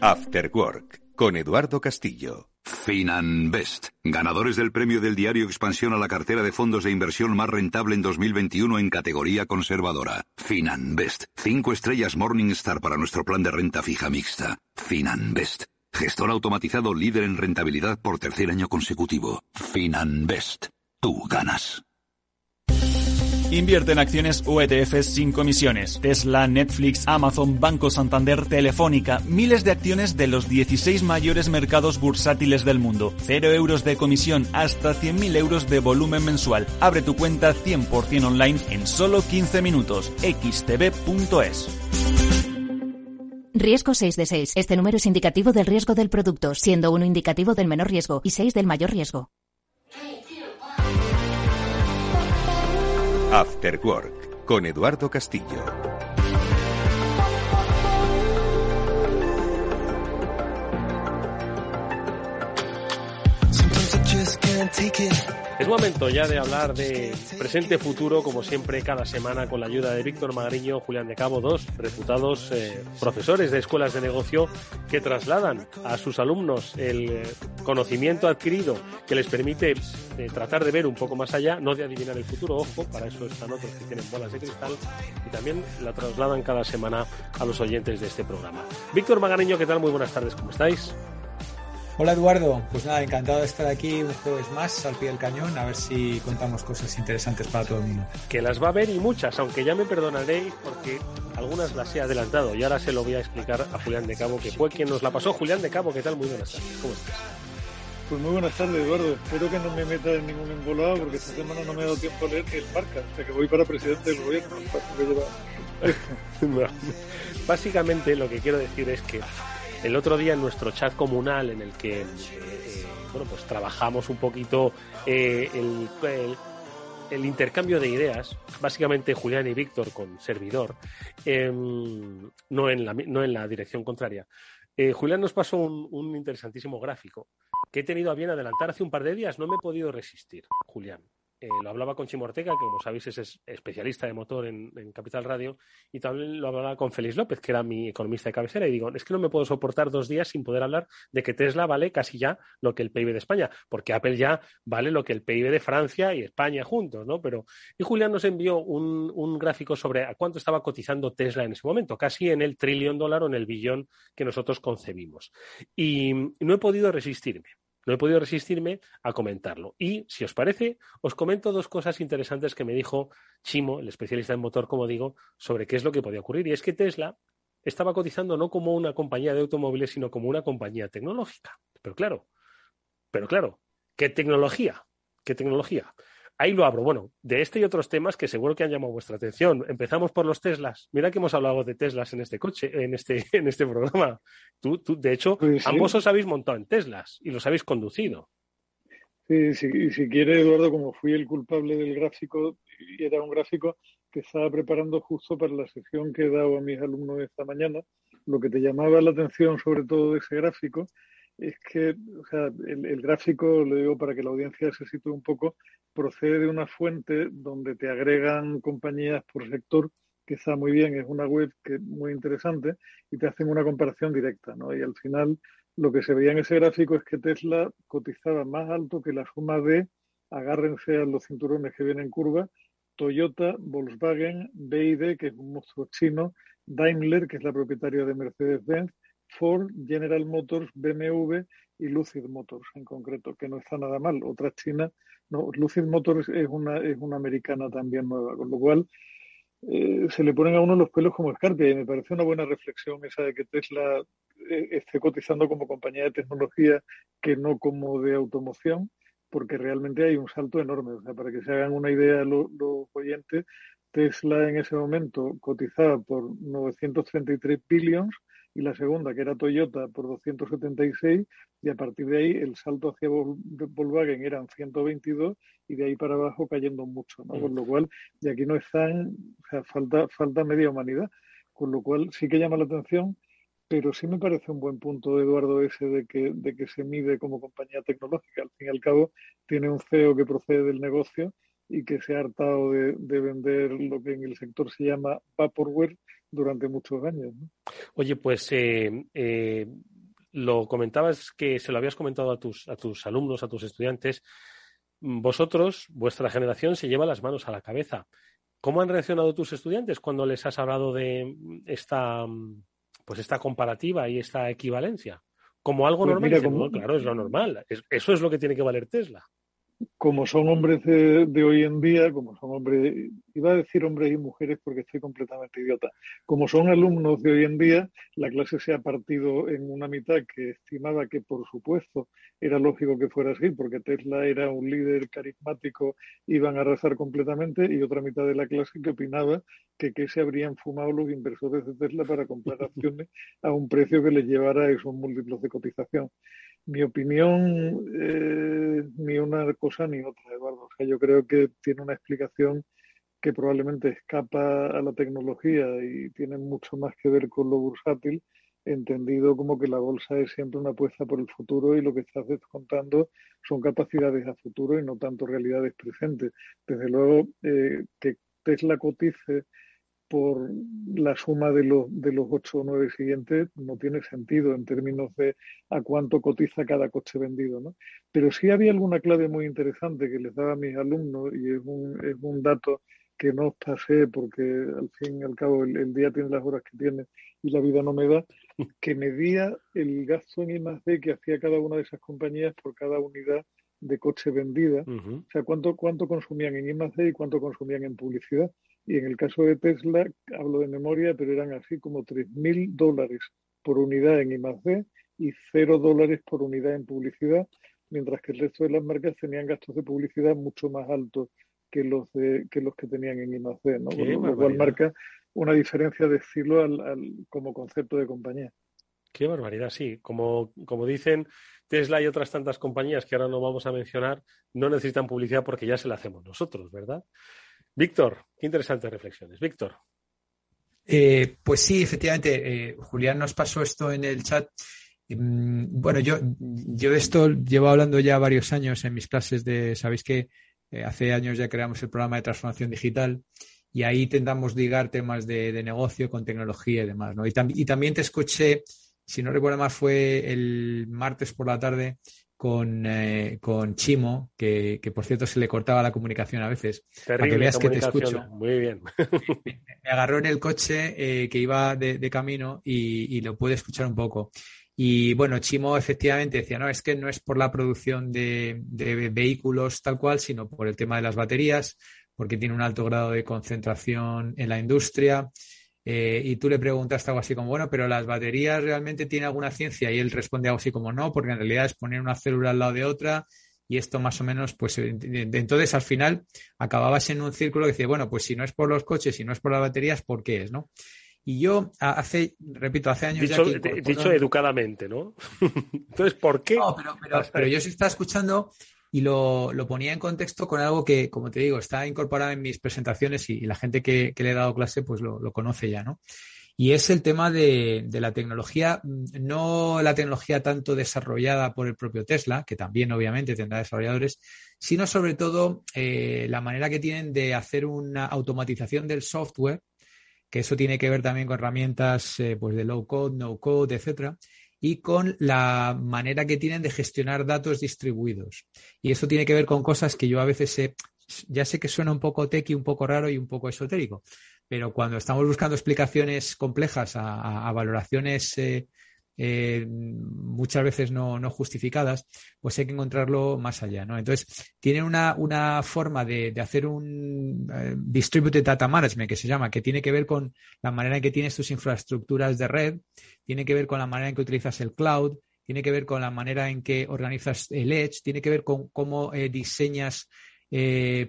After Work con Eduardo Castillo. Finanbest, ganadores del premio del diario Expansión a la cartera de fondos de inversión más rentable en 2021 en categoría conservadora. Finanbest, cinco estrellas Morningstar para nuestro plan de renta fija mixta. Finanbest, gestor automatizado líder en rentabilidad por tercer año consecutivo. Finanbest, tú ganas. Invierte en acciones o ETFs sin comisiones. Tesla, Netflix, Amazon, Banco Santander, Telefónica, miles de acciones de los 16 mayores mercados bursátiles del mundo. Cero euros de comisión, hasta 100.000 euros de volumen mensual. Abre tu cuenta 100% online en solo 15 minutos. xtb.es. Riesgo 6 de 6. Este número es indicativo del riesgo del producto, siendo uno indicativo del menor riesgo y 6 del mayor riesgo. After Work con Eduardo Castillo. Es momento ya de hablar de presente-futuro, como siempre, cada semana, con la ayuda de Víctor Magariño, Julián de Cabo, dos reputados eh, profesores de escuelas de negocio que trasladan a sus alumnos el eh, conocimiento adquirido que les permite eh, tratar de ver un poco más allá, no de adivinar el futuro, ojo, para eso están otros que tienen bolas de cristal, y también la trasladan cada semana a los oyentes de este programa. Víctor Magariño, ¿qué tal? Muy buenas tardes, ¿cómo estáis? Hola Eduardo, pues nada, encantado de estar aquí un jueves más al pie del cañón, a ver si contamos cosas interesantes para todo el mundo. Que las va a ver y muchas, aunque ya me perdonaréis porque algunas las he adelantado y ahora se lo voy a explicar a Julián de Cabo, que fue quien nos la pasó. Julián de Cabo, ¿qué tal? Muy buenas tardes, ¿cómo estás? Pues muy buenas tardes, Eduardo. Espero que no me meta en ningún embolado porque esta semana no me ha dado tiempo a leer ni el marca. O sea que voy para presidente del gobierno. [LAUGHS] Básicamente lo que quiero decir es que el otro día en nuestro chat comunal en el que eh, bueno pues trabajamos un poquito eh, el, el intercambio de ideas, básicamente Julián y Víctor con servidor, em, no, en la, no en la dirección contraria. Eh, Julián nos pasó un, un, interesantísimo gráfico que he tenido a bien adelantar hace un par de días. No me he podido resistir, Julián. Eh, lo hablaba con Chimo Ortega, que como sabéis es especialista de motor en, Capital Radio, y también lo hablaba con Félix López, que era mi economista de cabecera, y digo, es que no me puedo soportar dos días sin poder hablar de que Tesla vale casi ya lo que el PIB de España, porque Apple ya vale lo que el PIB de Francia y España juntos, ¿no? Pero, y Julián nos envió un, un gráfico sobre a cuánto estaba cotizando Tesla en ese momento, casi en el trillón dólar o en el billón que nosotros concebimos. Y no he podido resistirme no he podido resistirme a comentarlo. Y, si os parece, os comento dos cosas interesantes que me dijo Chimo, el especialista en motor, como digo, sobre qué es lo que podía ocurrir. Y es que Tesla estaba cotizando no como una compañía de automóviles, sino como una compañía tecnológica. Pero claro, pero claro, ¿qué tecnología? ¿Qué tecnología? Ahí lo abro. Bueno, de este y otros temas que seguro que han llamado vuestra atención. Empezamos por los Teslas. Mira que hemos hablado de Teslas en este coche, en este, [LAUGHS] en este programa. Tú, tú, de hecho, ambos os habéis montado en Teslas y los habéis conducido. Sí, sí, y si quiere, Eduardo, como fui el culpable del gráfico, y era un gráfico que estaba preparando justo para la sesión que he dado a mis alumnos esta mañana, lo que te llamaba la atención sobre todo de ese gráfico es que o sea, el, gráfico, lo digo para que la audiencia se sitúe un poco, procede de una fuente donde te agregan compañías por sector, que está muy bien, es una web que muy interesante, y te hacen una comparación directa, ¿no? Y al final lo que se veía en ese gráfico es que Tesla cotizaba más alto que la suma de, agárrense a los cinturones que vienen en curva, Toyota, Volkswagen, BID, que es un monstruo chino, Daimler, que es la propietaria de Mercedes-Benz, Ford, General Motors, BMW y Lucid Motors en concreto, que no está nada mal. Otra china, no, Lucid Motors es una, es una americana también nueva, con lo cual eh, se le ponen a uno los pelos como escarpia y me parece una buena reflexión esa de que Tesla eh, esté cotizando como compañía de tecnología que no como de automoción, porque realmente hay un salto enorme. O sea, para que se hagan una idea los oyentes, Tesla en ese momento cotizaba por 933 billions y la segunda, que era Toyota, por 276, y a partir de ahí el salto hacia Volkswagen eran 122 y de ahí para abajo cayendo mucho, ¿no? Con lo cual, y aquí no están, o sea, falta, falta media humanidad, con lo cual sí que llama la atención, pero sí me parece un buen punto, Eduardo, ese de que, de que se mide como compañía tecnológica. Al fin y al cabo, tiene un CEO que procede del negocio y que se ha hartado de, vender lo que en el sector se llama vaporware durante muchos años. Oye, pues eh, eh, lo comentabas que se lo habías comentado a tus, a tus alumnos, a tus estudiantes. Vosotros, vuestra generación, se lleva las manos a la cabeza. ¿Cómo han reaccionado tus estudiantes cuando les has hablado de esta, pues esta comparativa y esta equivalencia? Como algo pues normal. claro, es lo normal. eso es lo que tiene que valer Tesla como son hombres de, hoy en día, como son hombres, iba a decir hombres y mujeres porque estoy completamente idiota, como son alumnos de hoy en día, la clase se ha partido en una mitad que estimaba que por supuesto era lógico que fuera así, porque Tesla era un líder carismático, iban a arrasar completamente, y otra mitad de la clase que opinaba que, que se habrían fumado los inversores de Tesla para comprar acciones a un precio que les llevara a esos múltiplos de cotización mi opinión, eh, ni una cosa ni otra, Eduardo. O sea, yo creo que tiene una explicación que probablemente escapa a la tecnología y tiene mucho más que ver con lo bursátil, entendido como que la bolsa es siempre una apuesta por el futuro y lo que estás descontando son capacidades a futuro y no tanto realidades presentes. Desde luego, eh, que Tesla cotice por la suma de los, de los ocho o nueve siguientes no tiene sentido en términos de a cuánto cotiza cada coche vendido. ¿no? Pero sí había alguna clave muy interesante que les daba a mis alumnos y es un, es un dato que no os pasé porque al fin y al cabo el, día tiene las horas que tiene y la vida no me da, [LAUGHS] que medía el gasto en I+D que hacía cada una de esas compañías por cada unidad de coche vendida, o sea, cuánto, cuánto consumían en I+D y cuánto consumían en publicidad. Y en el caso de Tesla, hablo de memoria, pero eran así como 3.000 dólares por unidad en I+D y 0 dólares por unidad en publicidad, mientras que el resto de las marcas tenían gastos de publicidad mucho más altos que los de, que los que tenían en I+D, ¿no? lo cual marca una diferencia de estilo al, como concepto de compañía. Qué barbaridad, sí. Como, como dicen Tesla y otras tantas compañías que ahora no vamos a mencionar, no necesitan publicidad porque ya se la hacemos nosotros, ¿verdad? Víctor, qué interesantes reflexiones. Víctor. Eh, pues sí, efectivamente, eh, Julián nos pasó esto en el chat. Mm, bueno, yo, yo de esto llevo hablando ya varios años en mis clases de, sabéis que eh, hace años ya creamos el programa de transformación digital y ahí intentamos ligar temas de, negocio con tecnología y demás, ¿no? Y, y, también te escuché, si no recuerdo más, fue el martes por la tarde con, eh, con Chimo, que, por cierto se le cortaba la comunicación a veces. para que veas que te escucho. Muy bien. [LAUGHS] me, agarró en el coche eh, que iba de, camino y, lo pude escuchar un poco. Y bueno, Chimo efectivamente decía, no, es que no es por la producción de, vehículos tal cual, sino por el tema de las baterías, porque tiene un alto grado de concentración en la industria. Eh, y tú le preguntaste algo así como, bueno, pero las baterías realmente tienen alguna ciencia y él responde algo así como, no, porque en realidad es poner una célula al lado de otra y esto más o menos, pues eh, entonces al final acababas en un círculo que dice, bueno, pues si no es por los coches, si no es por las baterías, ¿por qué es, no? Y yo hace, repito, hace años dicho, ya dicho educadamente, ¿no? [LAUGHS] entonces, ¿por qué? No, pero, pero, pero yo sí estaba escuchando y lo, ponía en contexto con algo que, como te digo, está incorporado en mis presentaciones y, la gente que, le he dado clase pues lo, conoce ya, ¿no? Y es el tema de, la tecnología, no la tecnología tanto desarrollada por el propio Tesla, que también obviamente tendrá desarrolladores, sino sobre todo eh, la manera que tienen de hacer una automatización del software, que eso tiene que ver también con herramientas eh, pues de low code, no code, etcétera, y con la manera que tienen de gestionar datos distribuidos. Y eso tiene que ver con cosas que yo a veces sé, ya sé que suena un poco tequi, un poco raro y un poco esotérico, pero cuando estamos buscando explicaciones complejas a, valoraciones eh, eh, muchas veces no, justificadas, pues hay que encontrarlo más allá. ¿no? Entonces, tienen una, forma de, hacer un eh, distributed data management que se llama, que tiene que ver con la manera en que tienes tus infraestructuras de red, tiene que ver con la manera en que utilizas el cloud, tiene que ver con la manera en que organizas el edge, tiene que ver con cómo eh, diseñas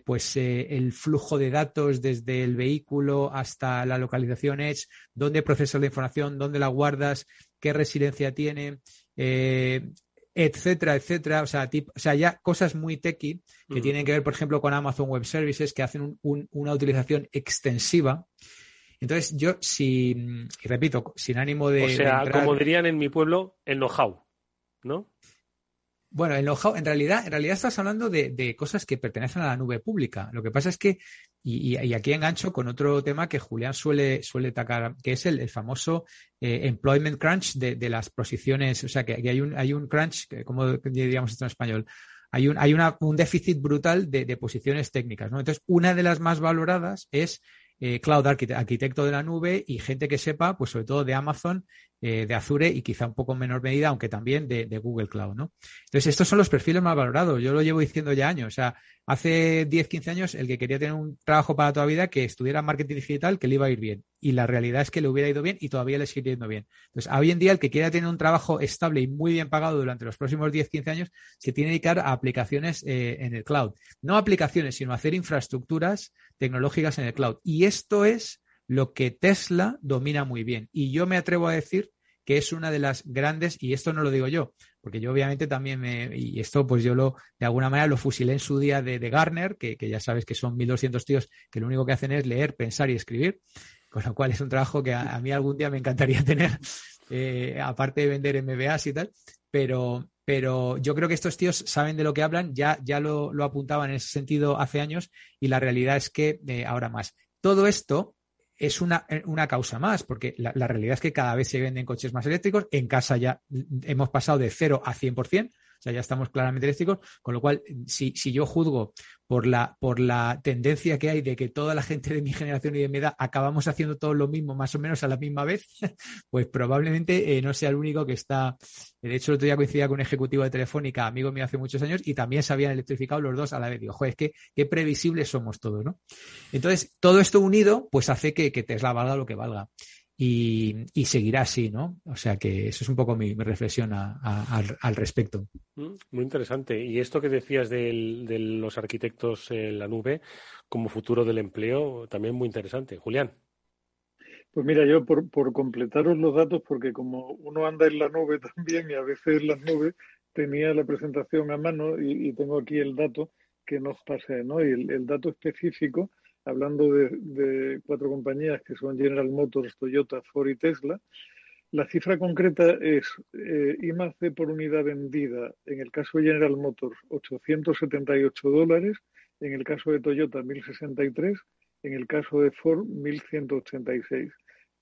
pues el flujo de datos desde el vehículo hasta la localización Edge, dónde procesas la información, dónde la guardas, qué residencia tiene, eh, etcétera, etcétera. O sea, o sea, ya cosas muy techy que tienen que ver, por ejemplo, con Amazon Web Services, que hacen una utilización extensiva. Entonces, yo, si, y repito, sin ánimo de. O sea, como dirían en mi pueblo, el know-how, ¿no? Bueno, el en realidad, en realidad estás hablando de, cosas que pertenecen a la nube pública. Lo que pasa es que, y, aquí engancho con otro tema que Julián suele, suele atacar, que es el, famoso eh, employment crunch de, las posiciones, o sea, que, hay, un, hay un crunch, como diríamos esto en español, hay un, hay un déficit brutal de, posiciones técnicas. Entonces, una de las más valoradas es eh, cloud arquitecto de la nube y gente que sepa, pues sobre todo de Amazon, eh, de Azure y quizá un poco en menor medida, aunque también de, Google Cloud, ¿no? Entonces, estos son los perfiles más valorados. Yo lo llevo diciendo ya años. O sea, hace 10, 15 años, el que quería tener un trabajo para toda vida, que estudiara marketing digital, que le iba a ir bien. Y la realidad es que le hubiera ido bien y todavía le sigue yendo bien. Entonces, hoy en día, el que quiera tener un trabajo estable y muy bien pagado durante los próximos 10, 15 años, se tiene que dedicar a aplicaciones eh, en el cloud. No aplicaciones, sino hacer infraestructuras tecnológicas en el cloud. Y esto es lo que Tesla domina muy bien. Y yo me atrevo a decir que es una de las grandes, y esto no lo digo yo, porque yo obviamente también me, y esto pues yo lo, de alguna manera lo fusilé en su día de, de Garner, que, ya sabes que son 1200 tíos que lo único que hacen es leer, pensar y escribir, con lo cual es un trabajo que a, mí algún día me encantaría [LAUGHS] tener, eh, aparte de vender MBAs y tal, pero, pero yo creo que estos tíos saben de lo que hablan, ya, ya lo, apuntaban en ese sentido hace años y la realidad es que eh, ahora más. Todo esto es una, una, causa más, porque la, la, realidad es que cada vez se venden coches más eléctricos. En casa ya hemos pasado de 0 a 100%. O sea, ya estamos claramente eléctricos, con lo cual, si, si yo juzgo por la, por la tendencia que hay de que toda la gente de mi generación y de mi edad acabamos haciendo todo lo mismo más o menos a la misma vez, [LAUGHS] pues probablemente eh, no sea el único que está. De hecho, el otro día coincidía con un ejecutivo de Telefónica, amigo mío hace muchos años, y también se habían electrificado los dos a la vez. Digo, joder, es que qué previsibles somos todos, ¿no? Entonces, todo esto unido, pues hace que, que Tesla valga lo que valga y, seguirá así, ¿no? O sea que eso es un poco mi, reflexión al, respecto. Mm, muy interesante. Y esto que decías de los arquitectos en la nube como futuro del empleo, también muy interesante. Julián. Pues mira, yo por, por completaros los datos, porque como uno anda en la nube [LAUGHS] también y a veces en las nubes, tenía la presentación a mano y, tengo aquí el dato que nos pasé, ¿no? Y el, dato específico, hablando de, cuatro compañías que son General Motors, Toyota, Ford y Tesla, la cifra concreta es eh, por unidad vendida, en el caso de General Motors, 878 dólares, en el caso de Toyota, 1063, en el caso de Ford, 1186.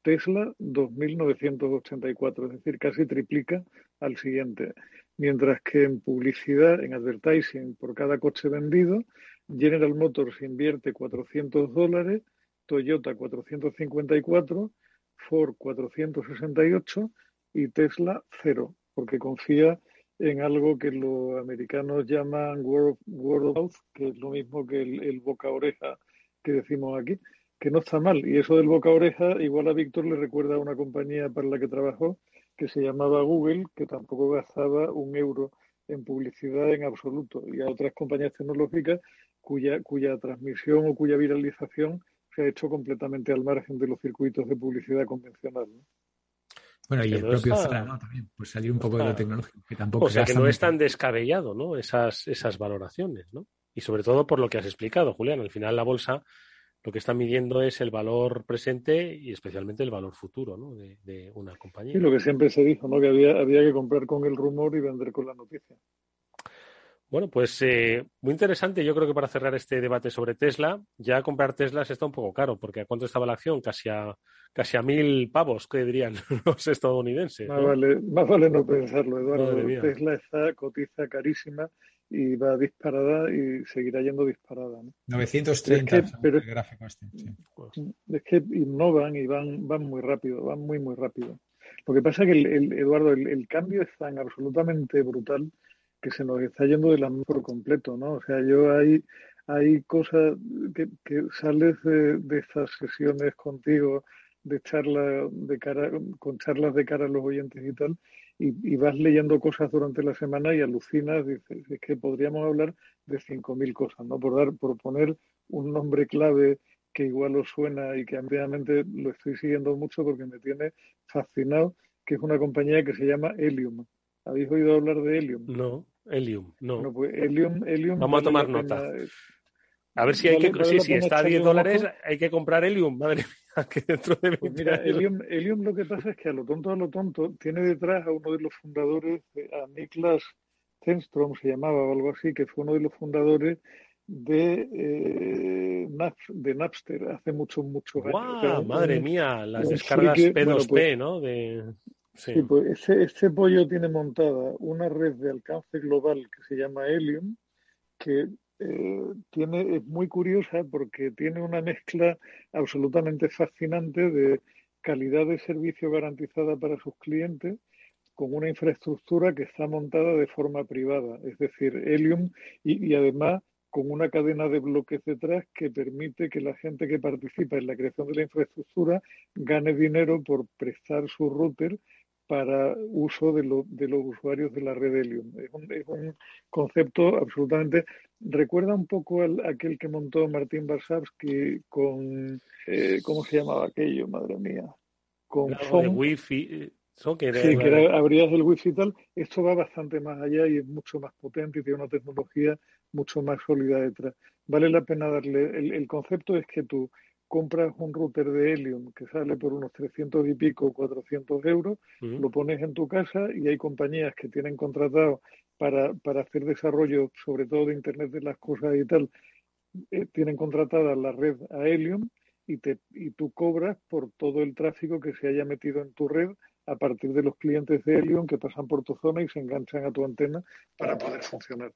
Tesla, 2.984, es decir, casi triplica al siguiente. Mientras que en publicidad, en advertising, por cada coche vendido, General Motors invierte 400 dólares, Toyota 454, Ford 468 y Tesla cero, porque confía en algo que los americanos llaman word, of que es lo mismo que el, boca oreja que decimos aquí, que no está mal. Y eso del boca oreja, igual a Víctor le recuerda a una compañía para la que trabajó que se llamaba Google, que tampoco gastaba un euro en publicidad en absoluto, y a otras compañías tecnológicas cuya, cuya transmisión o cuya viralización se ha hecho completamente al margen de los circuitos de publicidad convencional. Bueno, y el propio Zara, También, pues salir un poco de lo tecnológico, que tampoco O sea, que no es tan descabellado, ¿no? Esas, esas valoraciones, ¿no? Y sobre todo por lo que has explicado, Julián. Al final la bolsa lo que está midiendo es el valor presente y especialmente el valor futuro ¿no? de, una compañía. Y lo que siempre se dijo, ¿no? que había, había que comprar con el rumor y vender con la noticia. Bueno, pues eh, muy interesante. Yo creo que para cerrar este debate sobre Tesla, ya comprar Teslas está un poco caro, porque ¿a cuánto estaba la acción? Casi a, casi a mil pavos, ¿qué dirían [LAUGHS] los estadounidenses? Más, vale, más vale no pensarlo, Eduardo. Tesla está cotiza carísima y va disparada y seguirá yendo disparada. 930 es que, pero, el gráfico este. Es que innovan y van, van muy rápido, van muy, muy rápido. Lo que pasa es que, el, Eduardo, el, cambio es tan absolutamente brutal que se nos está yendo de la mano por completo, ¿no? O sea, yo hay, hay cosas que, que sales de, estas sesiones contigo, de charla de cara, con charlas de cara a los oyentes y tal, y, vas leyendo cosas durante la semana y alucinas, dices, es que podríamos hablar de 5.000 cosas, ¿no? Por dar, por poner un nombre clave que igual os suena y que ampliamente lo estoy siguiendo mucho porque me tiene fascinado, que es una compañía que se llama Helium. ¿Habéis oído hablar de Helium? No, Helium, no. pues Helium, Helium Vamos a tomar nota. A ver si hay que, si está a 10 dólares, hay que comprar Helium, madre mía, [LAUGHS] que dentro de pues mira, Helium, Helium, lo que pasa es que a lo tonto, a lo tonto, tiene detrás a uno de los fundadores, a Niklas Zenstrom se llamaba o algo así, que fue uno de los fundadores de, eh, de Napster hace muchos, muchos años. madre mía, las descargas P2P, pues ¿no? De... Sí. pues ese, ese pollo tiene montada una red de alcance global que se llama Helium, que eh, tiene, es muy curiosa porque tiene una mezcla absolutamente fascinante de calidad de servicio garantizada para sus clientes con una infraestructura que está montada de forma privada, es decir, Helium y, y además con una cadena de bloques detrás que permite que la gente que participa en la creación de la infraestructura gane dinero por prestar su router para uso de, de, los usuarios de la red Helium. Es un, concepto absolutamente... Recuerda un poco al, aquel que montó Martín Barsavsky con... Eh, ¿Cómo se llamaba aquello? Madre mía. Con el Wi-Fi. Eh, que sí, que era, abrías el wifi y tal. Esto va bastante más allá y es mucho más potente y tiene una tecnología mucho más sólida detrás. Vale la pena darle. El, el concepto es que tú compras un router de Helium que sale por unos 300 y pico, 400 euros, lo pones en tu casa y hay compañías que tienen contratado para, para hacer desarrollo, sobre todo de Internet de las cosas y tal, eh, tienen contratada la red a Helium y, te, y tú cobras por todo el tráfico que se haya metido en tu red a partir de los clientes de Helium que pasan por tu zona y se enganchan a tu antena para poder funcionar.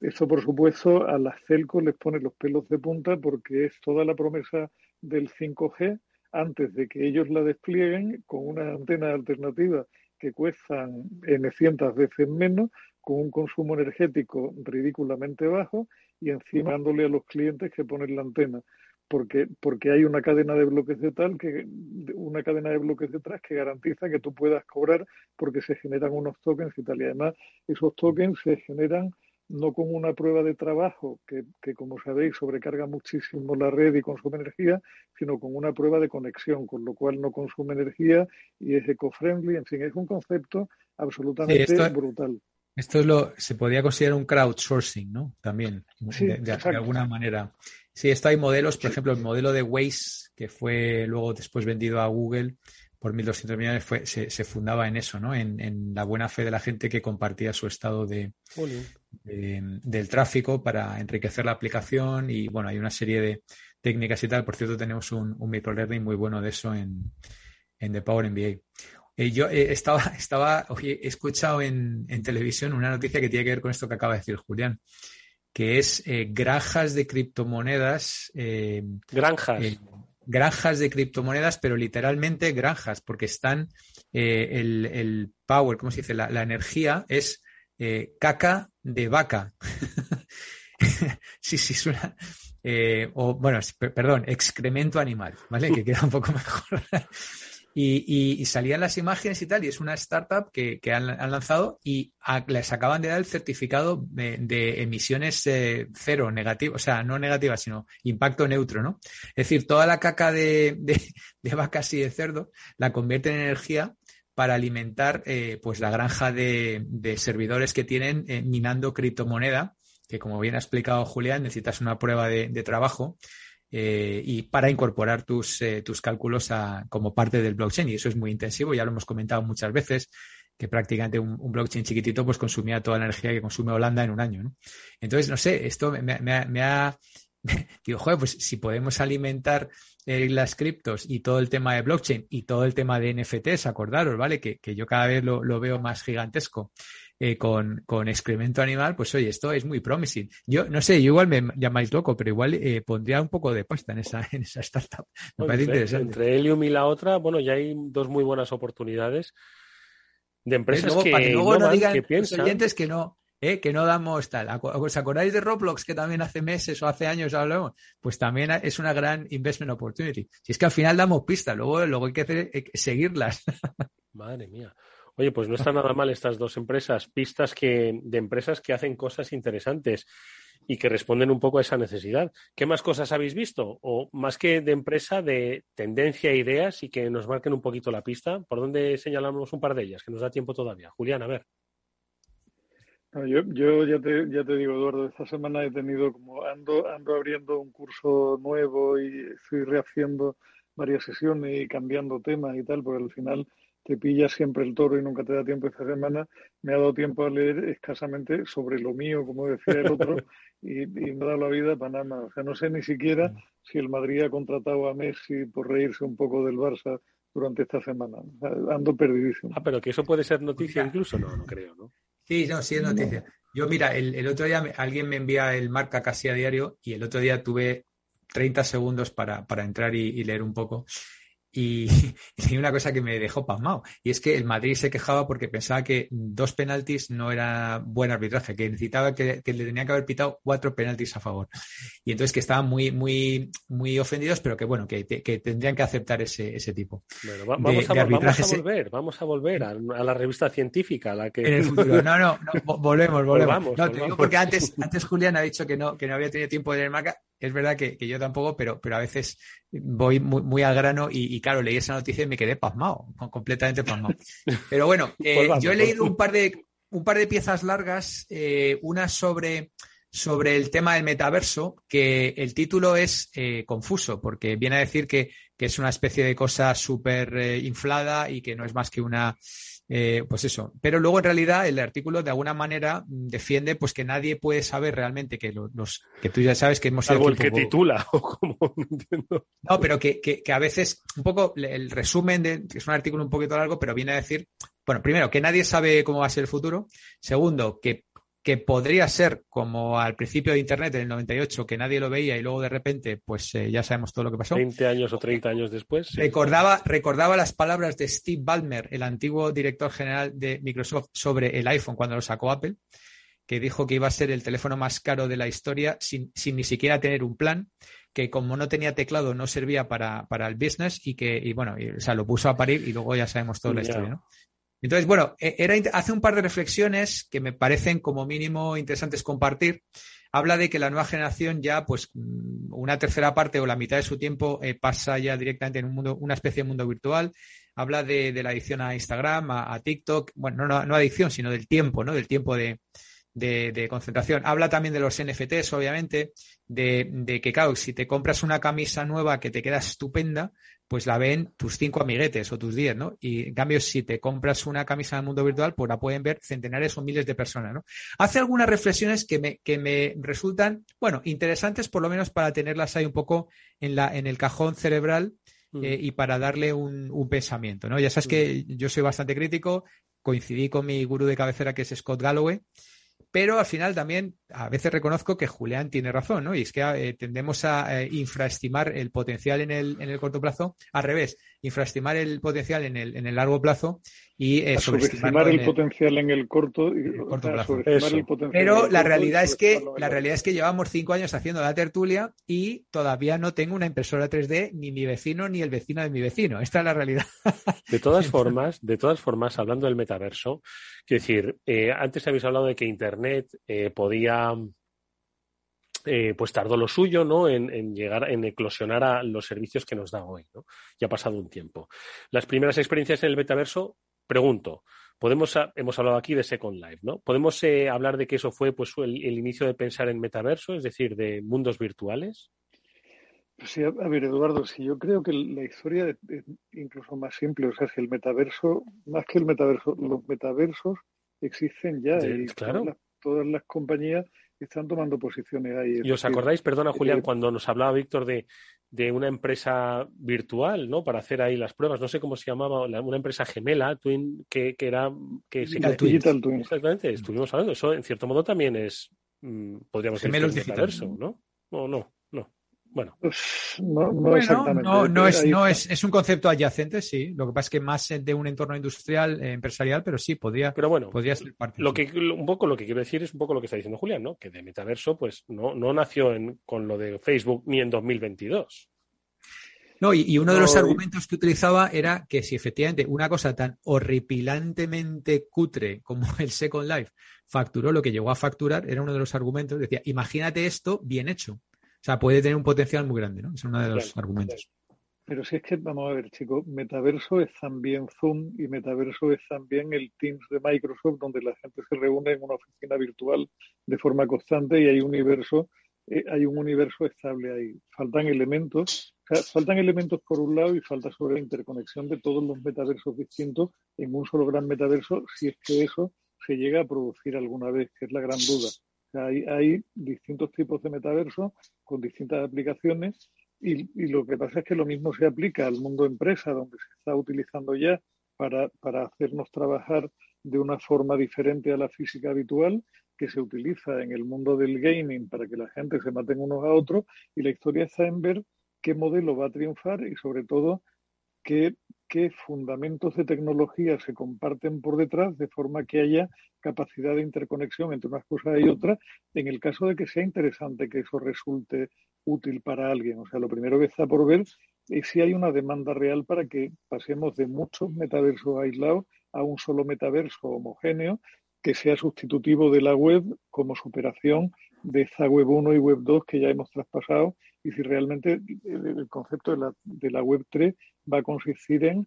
Eso, por supuesto, a las celcos les pone los pelos de punta porque es toda la promesa del 5G antes de que ellos la desplieguen con una antena alternativa que cuestan N cientos veces menos, con un consumo energético ridículamente bajo y encima dándole a los clientes que ponen la antena. Porque, porque hay una cadena de bloques de tal que una cadena de bloques detrás que garantiza que tú puedas cobrar porque se generan unos tokens y tal y además esos tokens se generan no con una prueba de trabajo que, que, como sabéis, sobrecarga muchísimo la red y consume energía, sino con una prueba de conexión, con lo cual no consume energía y es eco-friendly. En fin, es un concepto absolutamente brutal. Esto es lo, se podría considerar un crowdsourcing, ¿no? También, de, alguna manera. Sí, esto hay modelos, por ejemplo, el modelo de Waze, que fue luego después vendido a Google por 1.200 millones, fue, se, fundaba en eso, ¿no? En, la buena fe de la gente que compartía su estado de, del tráfico para enriquecer la aplicación y, bueno, hay una serie de técnicas y tal. Por cierto, tenemos un, un microlearning muy bueno de eso en, en The Power MBA. Eh, yo eh, estaba, [LAUGHS] estaba he escuchado en, televisión una noticia que tiene que ver con esto que acaba de decir Julián, que es eh, granjas de criptomonedas. granjas. granjas de criptomonedas, pero literalmente granjas, porque están el, power, ¿cómo se dice? La, energía es caca de vaca. [LAUGHS] sí, sí, suena. o, bueno, perdón, excremento animal, ¿vale? Que queda un poco [LAUGHS] mejor. Y, salían las imágenes y tal, y es una startup que, han, lanzado y les acaban de dar el certificado de, emisiones eh, cero, negativo, o sea, no negativa, sino impacto neutro, ¿no? Es decir, toda la caca de, vacas y de cerdo la convierte en energía para alimentar eh, pues la granja de, servidores que tienen eh, minando criptomoneda, que como bien ha explicado Julián, necesitas una prueba de trabajo eh, y para incorporar tus, tus cálculos como parte del blockchain. Y eso es muy intensivo, ya lo hemos comentado muchas veces, que prácticamente un, blockchain chiquitito pues consumía toda la energía que consume Holanda en un año. Entonces, no sé, esto me, ha... [LAUGHS] Digo, joder, pues si podemos alimentar eh, las criptos y todo el tema de blockchain y todo el tema de NFTs, acordaros, ¿vale? Que, yo cada vez lo, lo veo más gigantesco. Eh, con, excremento animal, pues oye, esto es muy promising. Yo no sé, yo igual me llamáis loco, pero igual eh, pondría un poco de pasta en esa, [LAUGHS] en esa startup. Me parece interesante. Entre Helium y la otra, bueno, ya hay dos muy buenas oportunidades de empresas que, para que luego no, digan que los oyentes que no, eh, que no damos tal. ¿Os acordáis de Roblox que también hace meses o hace años hablamos? Pues también es una gran investment opportunity. Si es que al final damos pistas, luego, luego hay que hacer, seguirlas. [LAUGHS] Madre mía. Oye, pues no está nada mal estas dos empresas, pistas que, de empresas que hacen cosas interesantes y que responden un poco a esa necesidad. ¿Qué más cosas habéis visto? O más que de empresa, de tendencia, ideas y que nos marquen un poquito la pista. ¿Por dónde señalamos un par de ellas? Que nos da tiempo todavía. Julián, a ver. Yo, yo ya, te, ya te digo, Eduardo, esta semana he tenido como ando, ando abriendo un curso nuevo y estoy rehaciendo varias sesiones y cambiando temas y tal, porque al final te pillas siempre el toro y nunca te da tiempo esta semana, me ha dado tiempo a leer escasamente sobre lo mío, como decía el otro, [LAUGHS] y, me ha dado la vida para nada más. O sea, no sé ni siquiera si el Madrid ha contratado a Messi por reírse un poco del Barça durante esta semana. ando perdidísimo. Ah, pero que eso puede ser noticia incluso, no, no creo, ¿no? Sí, no, sí es noticia. Yo, mira, el, el otro día alguien me envía el marca casi a diario y el otro día tuve 30 segundos para, para entrar y, leer un poco. [LAUGHS] Y, hay una cosa que me dejó pasmado, y es que el Madrid se quejaba porque pensaba que dos penaltis no era buen arbitraje, que necesitaba que, le tenía que haber pitado cuatro penaltis a favor. Y entonces que estaban muy, muy, muy ofendidos, pero que bueno, que, tendrían que aceptar ese, ese tipo. Bueno, vamos, a, vamos, a, volver, vamos a volver a, la revista científica, la que. En el futuro. No, no, volvemos, volvemos. no, te digo porque antes, antes Julián ha dicho que no, que no había tenido tiempo de leer marca. Es verdad que, yo tampoco, pero, pero a veces voy muy, muy al grano y, claro, leí esa noticia y me quedé pasmado, completamente pasmado. [LAUGHS] Pero bueno, eh, yo he leído un par de, un par de piezas largas, eh, una sobre, sobre el tema del metaverso, que el título es eh, confuso, porque viene a decir que, que, es una especie de cosa súper inflada y que no es más que una eh, pues eso. Pero luego en realidad el artículo de alguna manera defiende pues que nadie puede saber realmente que los, que tú ya sabes que hemos sido el que titula [LAUGHS] o como no No, pero que, que, a veces un poco el resumen de es un artículo un poquito largo, pero viene a decir bueno, primero, que nadie sabe cómo va a ser el futuro. Segundo, que que podría ser como al principio de Internet en el 98, que nadie lo veía y luego de repente, pues eh, ya sabemos todo lo que pasó. 20 años o 30 años después. Recordaba, recordaba las palabras de Steve Ballmer, el antiguo director general de Microsoft, sobre el iPhone cuando lo sacó Apple, que dijo que iba a ser el teléfono más caro de la historia sin, ni siquiera tener un plan, que como no tenía teclado no servía para, el business y que, y bueno, o sea, lo puso a parir y luego ya sabemos toda la historia, ¿no? Entonces, bueno, e, era, hace un par de reflexiones que me parecen como mínimo interesantes compartir. Habla de que la nueva generación ya, pues, mm, una tercera parte o la mitad de su tiempo eh, pasa ya directamente en un mundo, una especie de mundo virtual. Habla de, la adicción a Instagram, a, TikTok, bueno, no, no, adicción, sino del tiempo, ¿no? Del tiempo de, de, concentración. Habla también de los NFTs, obviamente, de, de, que, claro, si te compras una camisa nueva que te queda estupenda, pues la ven tus cinco amiguetes o tus diez, ¿no? Y en cambio, si te compras una camisa en el mundo virtual, pues la pueden ver centenares o miles de personas, ¿no? Hace algunas reflexiones que me, que me resultan, bueno, interesantes por lo menos para tenerlas ahí un poco en, la, en el cajón cerebral mm. eh, y para darle un, un, pensamiento, ¿no? Ya sabes mm. que yo soy bastante crítico, coincidí con mi gurú de cabecera que es Scott Galloway, pero al final también a veces reconozco que Julián tiene razón, ¿no? Y es que eh, tendemos a eh, infraestimar el potencial en el, en el corto plazo, al revés, infraestimar el potencial en el, en el largo plazo y eh, subestimar el, potencial en el corto, y, plazo. Pero la realidad es que la realidad es que llevamos cinco años haciendo la tertulia y todavía no tengo una impresora 3D ni mi vecino ni el vecino de mi vecino. Esta es la realidad. De todas [LAUGHS] formas, de todas formas, hablando del metaverso, quiero decir, eh, antes habéis hablado de que Internet eh, podía eh, pues tardó lo suyo ¿no? En, llegar, en eclosionar a los servicios que nos da hoy. ¿no? Ya ha pasado un tiempo. Las primeras experiencias en el metaverso, pregunto, podemos, hemos hablado aquí de Second Life, ¿no? ¿Podemos eh, hablar de que eso fue pues, el, inicio de pensar en metaverso, es decir, de mundos virtuales? Pues sí, a ver, Eduardo, si yo creo que la historia es incluso más simple, o sea, si el metaverso, más que el metaverso, los metaversos existen ya y claro. todas las compañías están tomando posiciones ahí. ¿Y os acordáis, perdona Julián, cuando nos hablaba Víctor de, de, una empresa virtual, ¿no? Para hacer ahí las pruebas, no sé cómo se llamaba, una empresa gemela, Twin, que, que era... Que Digital, Digital Twin. Exactamente, estuvimos hablando. Eso, en cierto modo, también es, mm, podríamos Gemelos decir, metaverso, ¿no? O no. Bueno, no, no, es, no es, es, un concepto adyacente, sí. Lo que pasa es que más de un entorno industrial, eh, empresarial, pero sí, podría, pero bueno, podría ser parte. Lo que, un poco lo que quiero decir es un poco lo que está diciendo Julián, ¿no? Que de metaverso, pues no, no nació en, con lo de Facebook ni en 2022. No, y, uno de los argumentos que utilizaba era que si efectivamente una cosa tan horripilantemente cutre como [LAUGHS] el Second Life facturó lo que llegó a facturar, era uno de los argumentos. Decía, imagínate esto bien hecho. O sea, puede tener un potencial muy grande, ¿no? Es uno de los argumentos. Pero si es que, vamos a ver, chicos, metaverso es también Zoom y metaverso es también el Teams de Microsoft, donde la gente se reúne en una oficina virtual de forma constante y hay un universo, eh, hay un universo estable ahí. Faltan elementos, faltan elementos por un lado y falta sobre la interconexión de todos los metaversos distintos en un solo gran metaverso, si es que eso se llega a producir alguna vez, que es la gran duda. Hay, distintos tipos de metaverso con distintas aplicaciones y, lo que pasa es que lo mismo se aplica al mundo empresa, donde se está utilizando ya para, para hacernos trabajar de una forma diferente a la física habitual, que se utiliza en el mundo del gaming para que la gente se maten unos a otros y la historia está en ver qué modelo va a triunfar y sobre todo qué qué fundamentos de tecnología se comparten por detrás de forma que haya capacidad de interconexión entre unas cosas y otras en el caso de que sea interesante que eso resulte útil para alguien. O sea, lo primero que está por ver es si hay una demanda real para que pasemos de muchos metaversos aislados a un solo metaverso homogéneo que sea sustitutivo de la web como superación de esta web 1 y web 2 que ya hemos traspasado y si realmente el concepto de la, de la web 3 va a consistir en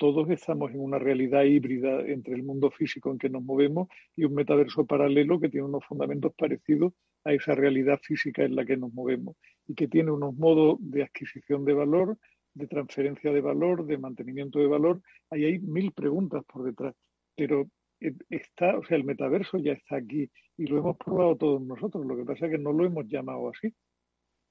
todos estamos en una realidad híbrida entre el mundo físico en que nos movemos y un metaverso paralelo que tiene unos fundamentos parecidos a esa realidad física en la que nos movemos y que tiene unos modos de adquisición de valor, de transferencia de valor, de mantenimiento de valor. Ahí hay mil preguntas por detrás, pero está, o sea, el metaverso ya está aquí y lo hemos probado todos nosotros. Lo que pasa es que no lo hemos llamado así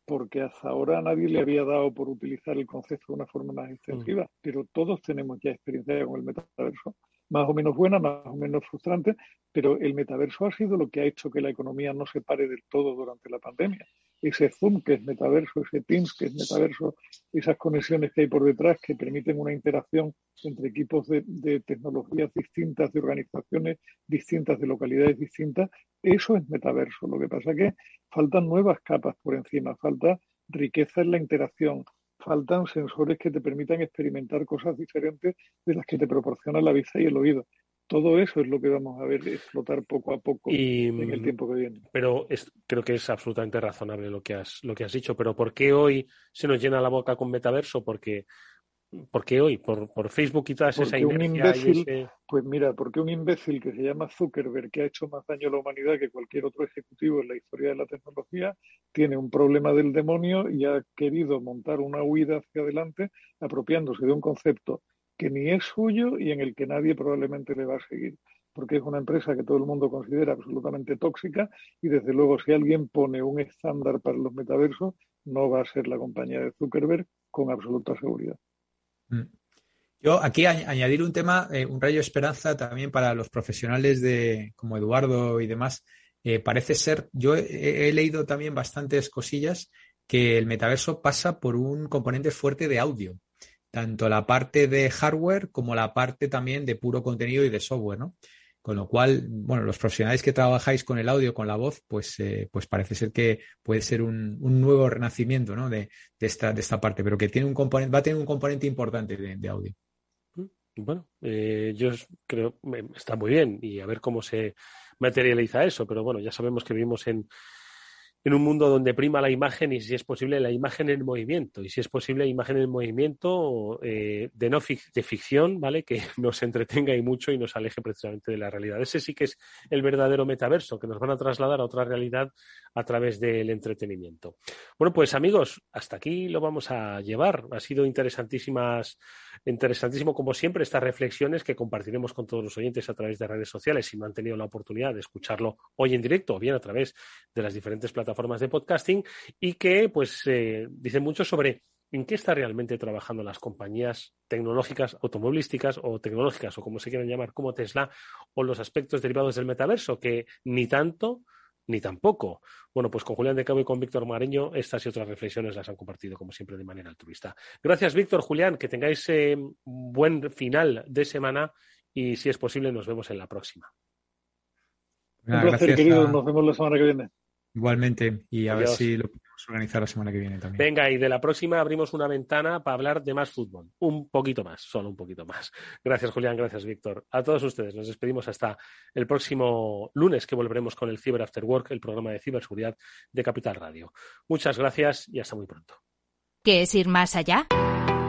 porque hasta ahora nadie le había dado por utilizar el concepto de una forma más extensiva, mm. pero todos tenemos ya experiencia con el metaverso, más o menos buena, más o menos frustrante, pero el metaverso ha sido lo que ha hecho que la economía no se pare del todo durante la pandemia ese Zoom que es metaverso, ese Teams que es metaverso, esas conexiones que hay por detrás que permiten una interacción entre equipos de, tecnologías distintas, de organizaciones distintas, de localidades distintas, eso es metaverso. Lo que pasa que faltan nuevas capas por encima, falta riqueza en la interacción, faltan sensores que te permitan experimentar cosas diferentes de las que te proporciona la vista y el oído. Todo eso es lo que vamos a ver explotar poco a poco en el tiempo que viene. Pero creo que es absolutamente razonable lo que has, lo que has dicho. Pero ¿por qué hoy se nos llena la boca con metaverso? Porque ¿Por qué hoy? ¿Por, por Facebook y toda esa inercia? Pues mira, porque un imbécil que se llama Zuckerberg, que ha hecho más daño a la humanidad que cualquier otro ejecutivo en la historia de la tecnología, tiene un problema del demonio y ha querido montar una huida hacia adelante apropiándose de un concepto que ni es suyo y en el que nadie probablemente le va a seguir porque es una empresa que todo el mundo considera absolutamente tóxica y desde luego si alguien pone un estándar para los metaversos, no va a ser la compañía de Zuckerberg con absoluta seguridad. Mm. Yo aquí añadir un tema, eh, un rayo de esperanza también para los profesionales de como Eduardo y demás. Eh, parece ser, yo he, leído también bastantes cosillas que el metaverso pasa por un componente fuerte de audio, tanto la parte de hardware como la parte también de puro contenido y de software, ¿no? Con lo cual, bueno, los profesionales que trabajáis con el audio, con la voz, pues, eh, pues parece ser que puede ser un, nuevo renacimiento ¿no? de, esta, de esta parte, pero que tiene un componente, va a tener un componente importante de, audio. Mm, bueno, eh, yo creo está muy bien y a ver cómo se materializa eso, pero bueno, ya sabemos que vivimos en, en un mundo donde prima la imagen y si es posible la imagen en movimiento y si es posible imagen en movimiento eh, de no de ficción, ¿vale? Que [LAUGHS] nos entretenga y mucho y nos aleje precisamente de la realidad. Ese sí que es el verdadero metaverso que nos van a trasladar a otra realidad a través del entretenimiento. Bueno, pues amigos, hasta aquí lo vamos a llevar. Ha sido interesantísimas, interesantísimo como siempre estas reflexiones que compartiremos con todos los oyentes a través de redes sociales si no han tenido la oportunidad de escucharlo hoy en directo o bien a través de las diferentes plataformas plataformas de podcasting y que pues eh, dicen mucho sobre en qué está realmente trabajando las compañías tecnológicas, automovilísticas o tecnológicas o como se quieran llamar, como Tesla, o los aspectos derivados del metaverso, que ni tanto ni tampoco. Bueno, pues con Julián de Cabo y con Víctor Mareño, estas y otras reflexiones las han compartido, como siempre, de manera altruista. Gracias, Víctor, Julián, que tengáis eh, un buen final de semana y, si es posible, nos vemos en la próxima. Un placer, querido. Nos vemos la semana que viene. Igualmente, y a ver si lo podemos organizar la semana que viene también. Venga, y de la próxima abrimos una ventana para hablar de más fútbol. Un poquito más, solo un poquito más. [LAUGHS] Gracias, Julián, gracias, Víctor. A todos ustedes, nos despedimos hasta el próximo lunes que volveremos con el Cyber After Work, el programa de ciberseguridad de Capital Radio. Muchas gracias y hasta muy pronto. ¿Qué es ir más allá?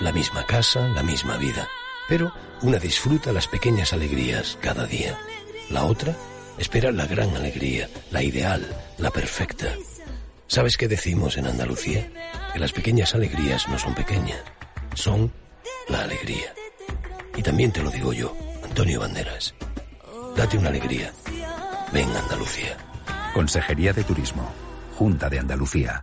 la misma casa, la misma vida. Pero una disfruta las pequeñas alegrías cada día. La otra espera la gran alegría, la ideal, la perfecta. ¿Sabes qué decimos en Andalucía? Que las pequeñas alegrías no son pequeñas, son la alegría. Y también te lo digo yo, Antonio Banderas. Date una alegría. Ven Andalucía. Consejería de Turismo. Junta de Andalucía.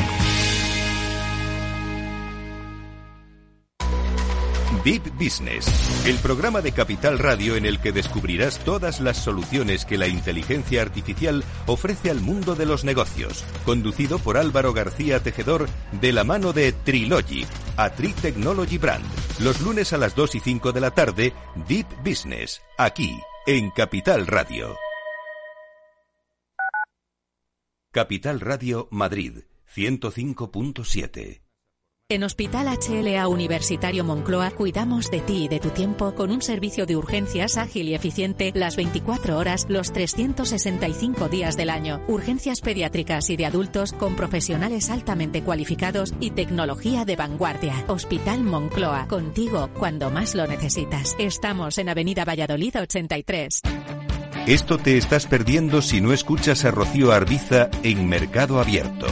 Deep Business, el programa de Capital Radio en el que descubrirás todas las soluciones que la inteligencia artificial ofrece al mundo de los negocios, conducido por Álvaro García Tejedor de la mano de Trilogy, a Tri Technology Brand, los lunes a las 2 y 5 de la tarde, Deep Business, aquí, en Capital Radio. Capital Radio Madrid, 105.7. En Hospital HLA Universitario Moncloa cuidamos de ti y de tu tiempo con un servicio de urgencias ágil y eficiente las 24 horas, los 365 días del año. Urgencias pediátricas y de adultos con profesionales altamente cualificados y tecnología de vanguardia. Hospital Moncloa, contigo cuando más lo necesitas. Estamos en Avenida Valladolid 83. Esto te estás perdiendo si no escuchas a Rocío Arbiza en Mercado Abierto.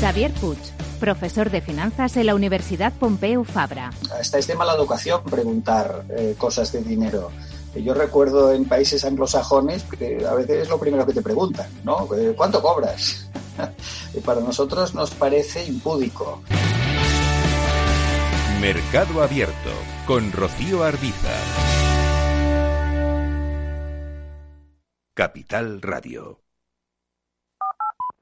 Xavier Puig, profesor de finanzas en la Universidad Pompeu Fabra. Hasta es de mala educación preguntar eh, cosas de dinero. Yo recuerdo en países anglosajones que a veces es lo primero que te preguntan, ¿no? Eh, ¿Cuánto cobras? [LAUGHS] y para nosotros nos parece impúdico. Mercado Abierto con Rocío Arbiza. Capital Radio.